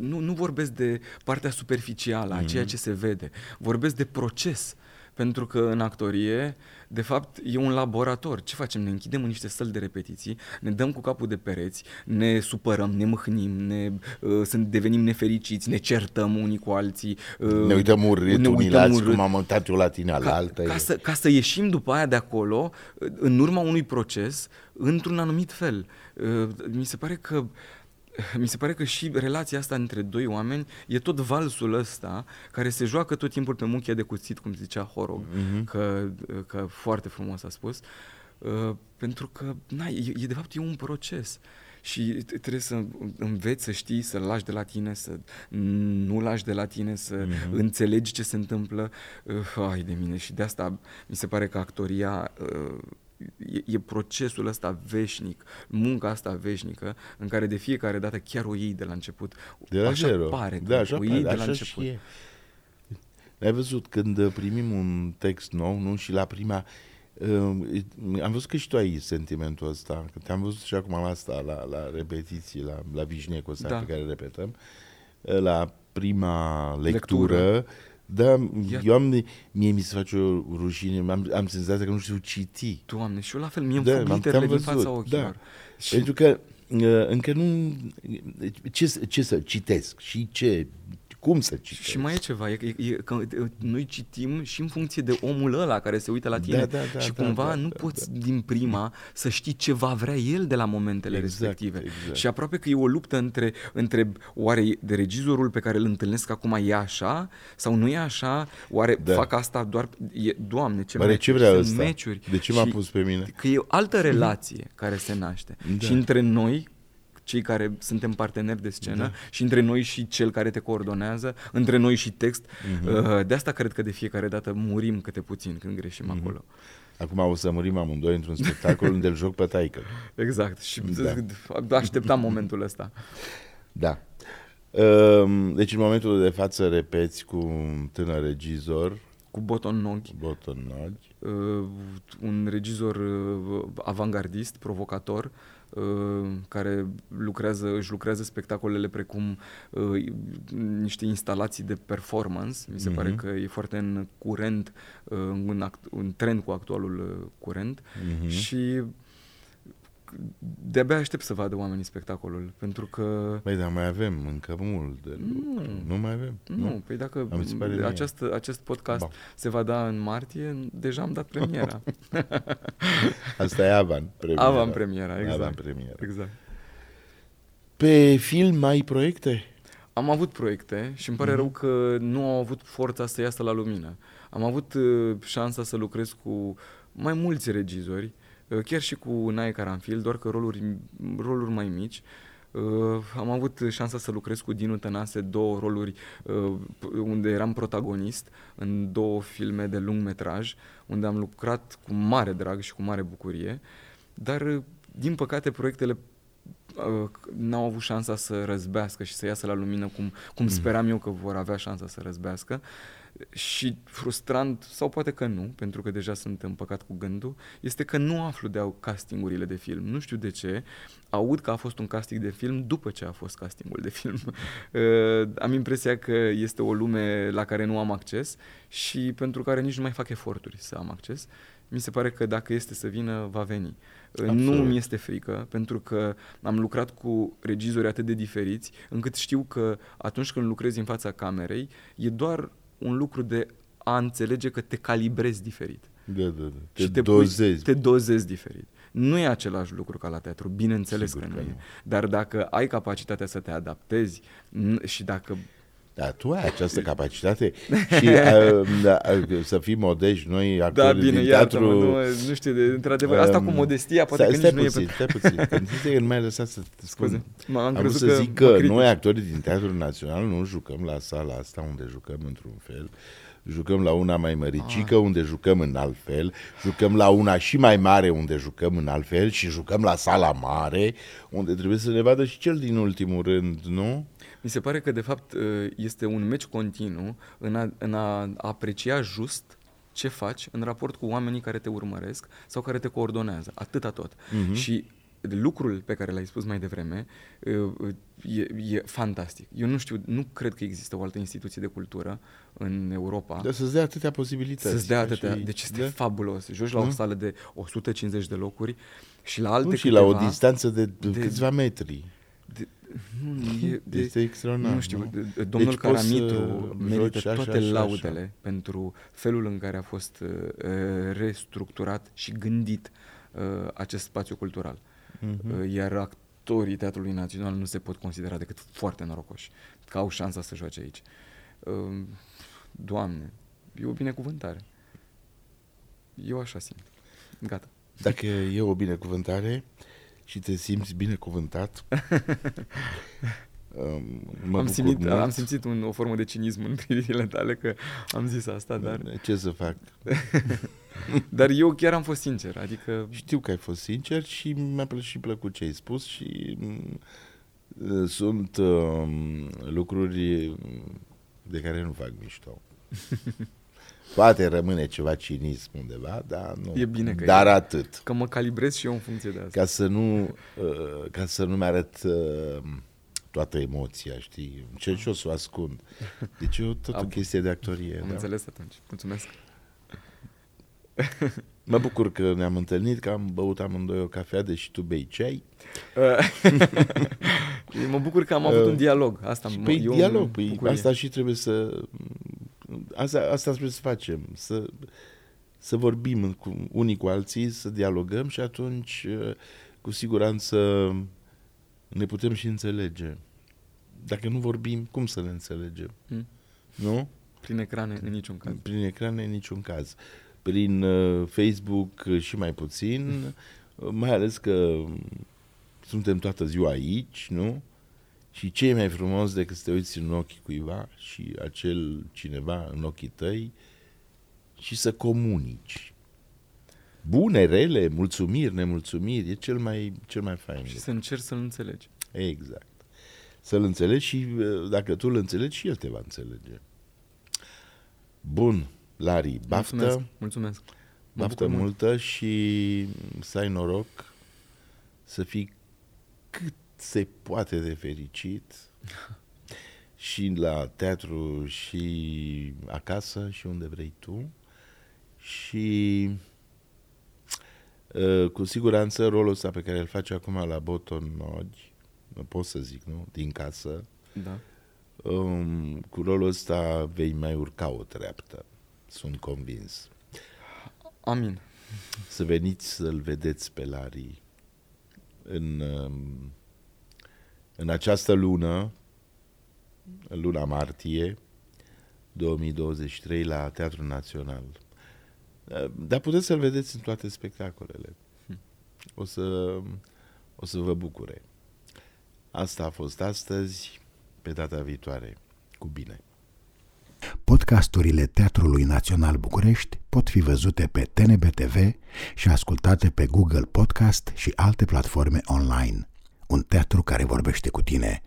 Nu, nu vorbesc de partea superficială a ceea ce se vede. Vorbesc de proces. Pentru că în actorie, de fapt, e un laborator. Ce facem? Ne închidem în niște săli de repetiții, ne dăm cu capul de pereți, ne supărăm, ne mâhnim, ne, uh, sunt, devenim nefericiți, ne certăm unii cu alții. uh, Ne uităm urât ne unii uităm la alții, urât. cum am uitat eu la tine, la ca, altă. ca, să, ca să ieșim după aia de acolo, în urma unui proces, într-un anumit fel. Uh, Mi se pare că mi se pare că și relația asta între doi oameni e tot valsul ăsta care se joacă tot timpul pe muchia de cuțit, cum zicea Horog, Mhm. că, că foarte frumos a spus, Uh, pentru că na, e, e, de fapt e un proces și t- trebuie să înveți să știi, să lași de la tine, să nu lași de la tine, să Mhm. înțelegi ce se întâmplă. Uh, ai de mine și de asta mi se pare că actoria uh, e, e procesul ăsta veșnic, munca asta veșnică, în care de fiecare dată chiar o iei de la început. De la așa zero. pare că da, așa o iei pare, de la așa început. și e. Ai văzut când uh, primim un text nou, nu? Și la prima... Uh, am văzut că și tu ai sentimentul ăsta, că te-am văzut și acum la asta, la, la repetiții, la, la Vișnecul ăsta Da. pe care repetăm, uh, la prima lectură, Lectură. Da, Ia- eu am, mie mi se face o rușine, am, am senzația că nu știu citi. Doamne, și eu la fel, mie îmi Da, fug m-am- literele te-am din fața văzut, ochilor. da. Și Pentru că uh, încă nu... Ce, să- ce să citesc și ce... Cum să citesc? Și mai e ceva, e, e, e că e, noi citim și în funcție de omul ăla care se uită la tine Da, da, da, și da, cumva da, nu da, poți din prima să știi ce va vrea el de la momentele Exact, respective. exact. Și aproape că e o luptă între, între oare de regizorul pe care îl întâlnesc acum e așa sau nu e așa, oare Da. fac asta doar, e, doamne ce Oare ce meciuri, vrea sunt ăsta? meciuri. De ce m-a Și pus pe mine? Că e o altă relație care se naște Da. și între noi cei care suntem parteneri de scenă da. și între noi și cel care te coordonează, între noi și text. Uh-huh. De asta cred că de fiecare dată murim câte puțin când greșim uh-huh. acolo. Acum o să murim amândoi într-un spectacol unde îl joc pe taică. Exact. Și da. așteptam momentul ăsta. Da. Ehm, deci în momentul de față repeți cu un tânăr regizor. Cu Boton Noghi. Boton Noghi. Uh, un regizor uh, avangardist, provocator, uh, care lucrează, își lucrează spectacolele precum uh, niște instalații de performance. Mi se uh-huh. pare că e foarte în curent, uh, în, act, în trend cu actualul uh, curent uh-huh. și de-abia aștept să vadă oamenii spectacolul, pentru că... Păi, dar mai avem încă mult de lucru. Nu, nu mai avem. Nu, nu. păi dacă acest, acest podcast ba. se va da în martie, deja am dat premiera. Asta e Avan premiera. Avan premiera, exact. Avan premiera. Exact. Pe film ai proiecte? Am avut proiecte și îmi pare uh-huh. rău că nu au avut forța să iasă la lumină. Am avut uh, șansa să lucrez cu mai mulți regizori Uh, chiar și cu Nae Caranfil, doar că roluri, roluri mai mici. Uh, am avut șansa să lucrez cu Dinu Tănase două roluri uh, unde eram protagonist în două filme de lung metraj, unde am lucrat cu mare drag și cu mare bucurie, dar uh, din păcate proiectele uh, n-au avut șansa să răzbească și să iasă la lumină cum, cum mm. speram eu că vor avea șansa să răzbească și frustrant, sau poate că nu, pentru că deja sunt împăcat cu gândul, este că nu aflu de au castingurile de film. Nu știu de ce. Aud că a fost un casting de film după ce a fost castingul de film. Uh, am impresia că este o lume la care nu am acces și pentru care nici nu mai fac eforturi să am acces. Mi se pare că dacă este să vină, va veni. Uh, Absolut. Nu mi este frică, pentru că am lucrat cu regizori atât de diferiți, încât știu că atunci când lucrezi în fața camerei, e doar un lucru de a înțelege că te calibrezi diferit. Da, da, da. Te, și te dozezi. Pui, te dozezi diferit. Nu e același lucru ca la teatru, bineînțeles Sigur că, că nu e. Dar dacă ai capacitatea să te adaptezi și dacă da, tu ai această capacitate și uh, da, să fii modești, noi actori da, bine, din teatru... nu, nu știu, de, într-adevăr, asta um, cu modestia poate stai, că stai nici puțin, nu e... Stai puțin, când zice că nu mai lăsat să te spun. am, am vrut să zic că, că noi actorii din Teatrul Național nu jucăm la sala asta unde jucăm într-un fel, jucăm la una mai măricică ah. unde jucăm în alt fel, jucăm la una și mai mare unde jucăm în alt fel și jucăm la sala mare unde trebuie să ne vadă și cel din ultimul rând, nu? Mi se pare că, de fapt, uh, este un meci continuu în a, în a aprecia just ce faci în raport cu oamenii care te urmăresc sau care te coordonează. Atâta tot. Uh-huh. Și lucrul pe care l-ai spus mai devreme uh, e, e fantastic. Eu nu știu, nu cred că există o altă instituție de cultură în Europa. Dar să-ți dea atâtea posibilități. Să-ți dea atâtea. Și... Deci este da? fabulos. Joci la o sală de 150 de locuri și la alte nu, și câteva, la o distanță de, de câțiva metri. De, nu, e, de, este extraordinar. Nu știu, nu? domnul deci Caramitru merită toate așa, laudele așa. pentru felul în care a fost uh, restructurat și gândit uh, acest spațiu cultural. Uh-huh. Uh, iar actorii Teatrului Național nu se pot considera decât foarte norocoși că au șansa să joace aici. Uh, Doamne, e o binecuvântare. Eu așa simt. Gata. Dacă e o binecuvântare, și te simți binecuvântat. mă am, simțit, am simțit un, o formă de cinism în privirile tale că am zis asta, dar... Ce să fac? dar eu chiar am fost sincer, adică... Știu că ai fost sincer și mi-a plăcut și plăcut ce ai spus și mm, sunt um, lucruri de care nu fac mișto. Poate rămâne ceva cinism undeva, dar nu. E bine că Dar e. atât. Că mă calibrez și eu în funcție de asta. Ca să nu, uh, ca să nu-mi arăt uh, toată emoția, știi? Ce și o să o ascund. Deci e tot Am, o chestie de actorie. Am da? înțeles atunci. Mulțumesc. Mă bucur că ne-am întâlnit, că am băut amândoi o cafea, deși tu bei ceai. mă bucur că am avut uh, un dialog. Asta păi dialog, păi asta și trebuie să Asta, asta trebuie să facem, să, să vorbim cu, unii cu alții, să dialogăm și atunci uh, cu siguranță ne putem și înțelege. Dacă nu vorbim, cum să ne înțelegem? Hmm. Nu? Prin ecrane, în niciun caz. Prin ecrane, în niciun caz. Prin uh, Facebook și mai puțin, hmm. mai ales că suntem toată ziua aici, nu? Și ce e mai frumos decât să te uiți în ochii cuiva și acel cineva în ochii tăi și să comunici. Bune, rele, mulțumiri, nemulțumiri, e cel mai, cel mai fain. Și să încerci să-l înțelegi. Exact. Să-l înțelegi și uh, dacă tu îl înțelegi și el te va înțelege. Bun, Larry, baftă. Mulțumesc. Mulțumesc. Mă Baftă bucur mult. multă și să ai noroc să fii cât se poate de fericit și la teatru și acasă și unde vrei tu și uh, cu siguranță rolul ăsta pe care îl faci acum la Boton Nodi, pot să zic, nu? Din casă, Da. um, cu rolul ăsta vei mai urca o treaptă, sunt convins. Amin. să veniți să-l vedeți pe Larry în, um, în această lună, în luna martie 2023 la Teatrul Național. Uh, Dar puteți să-l vedeți în toate spectacolele. O să, o să vă bucure. Asta a fost astăzi, pe data viitoare. Cu bine! Podcasturile Teatrului Național București pot fi văzute pe TNB TV și ascultate pe Google Podcast și alte platforme online. Un teatru care vorbește cu tine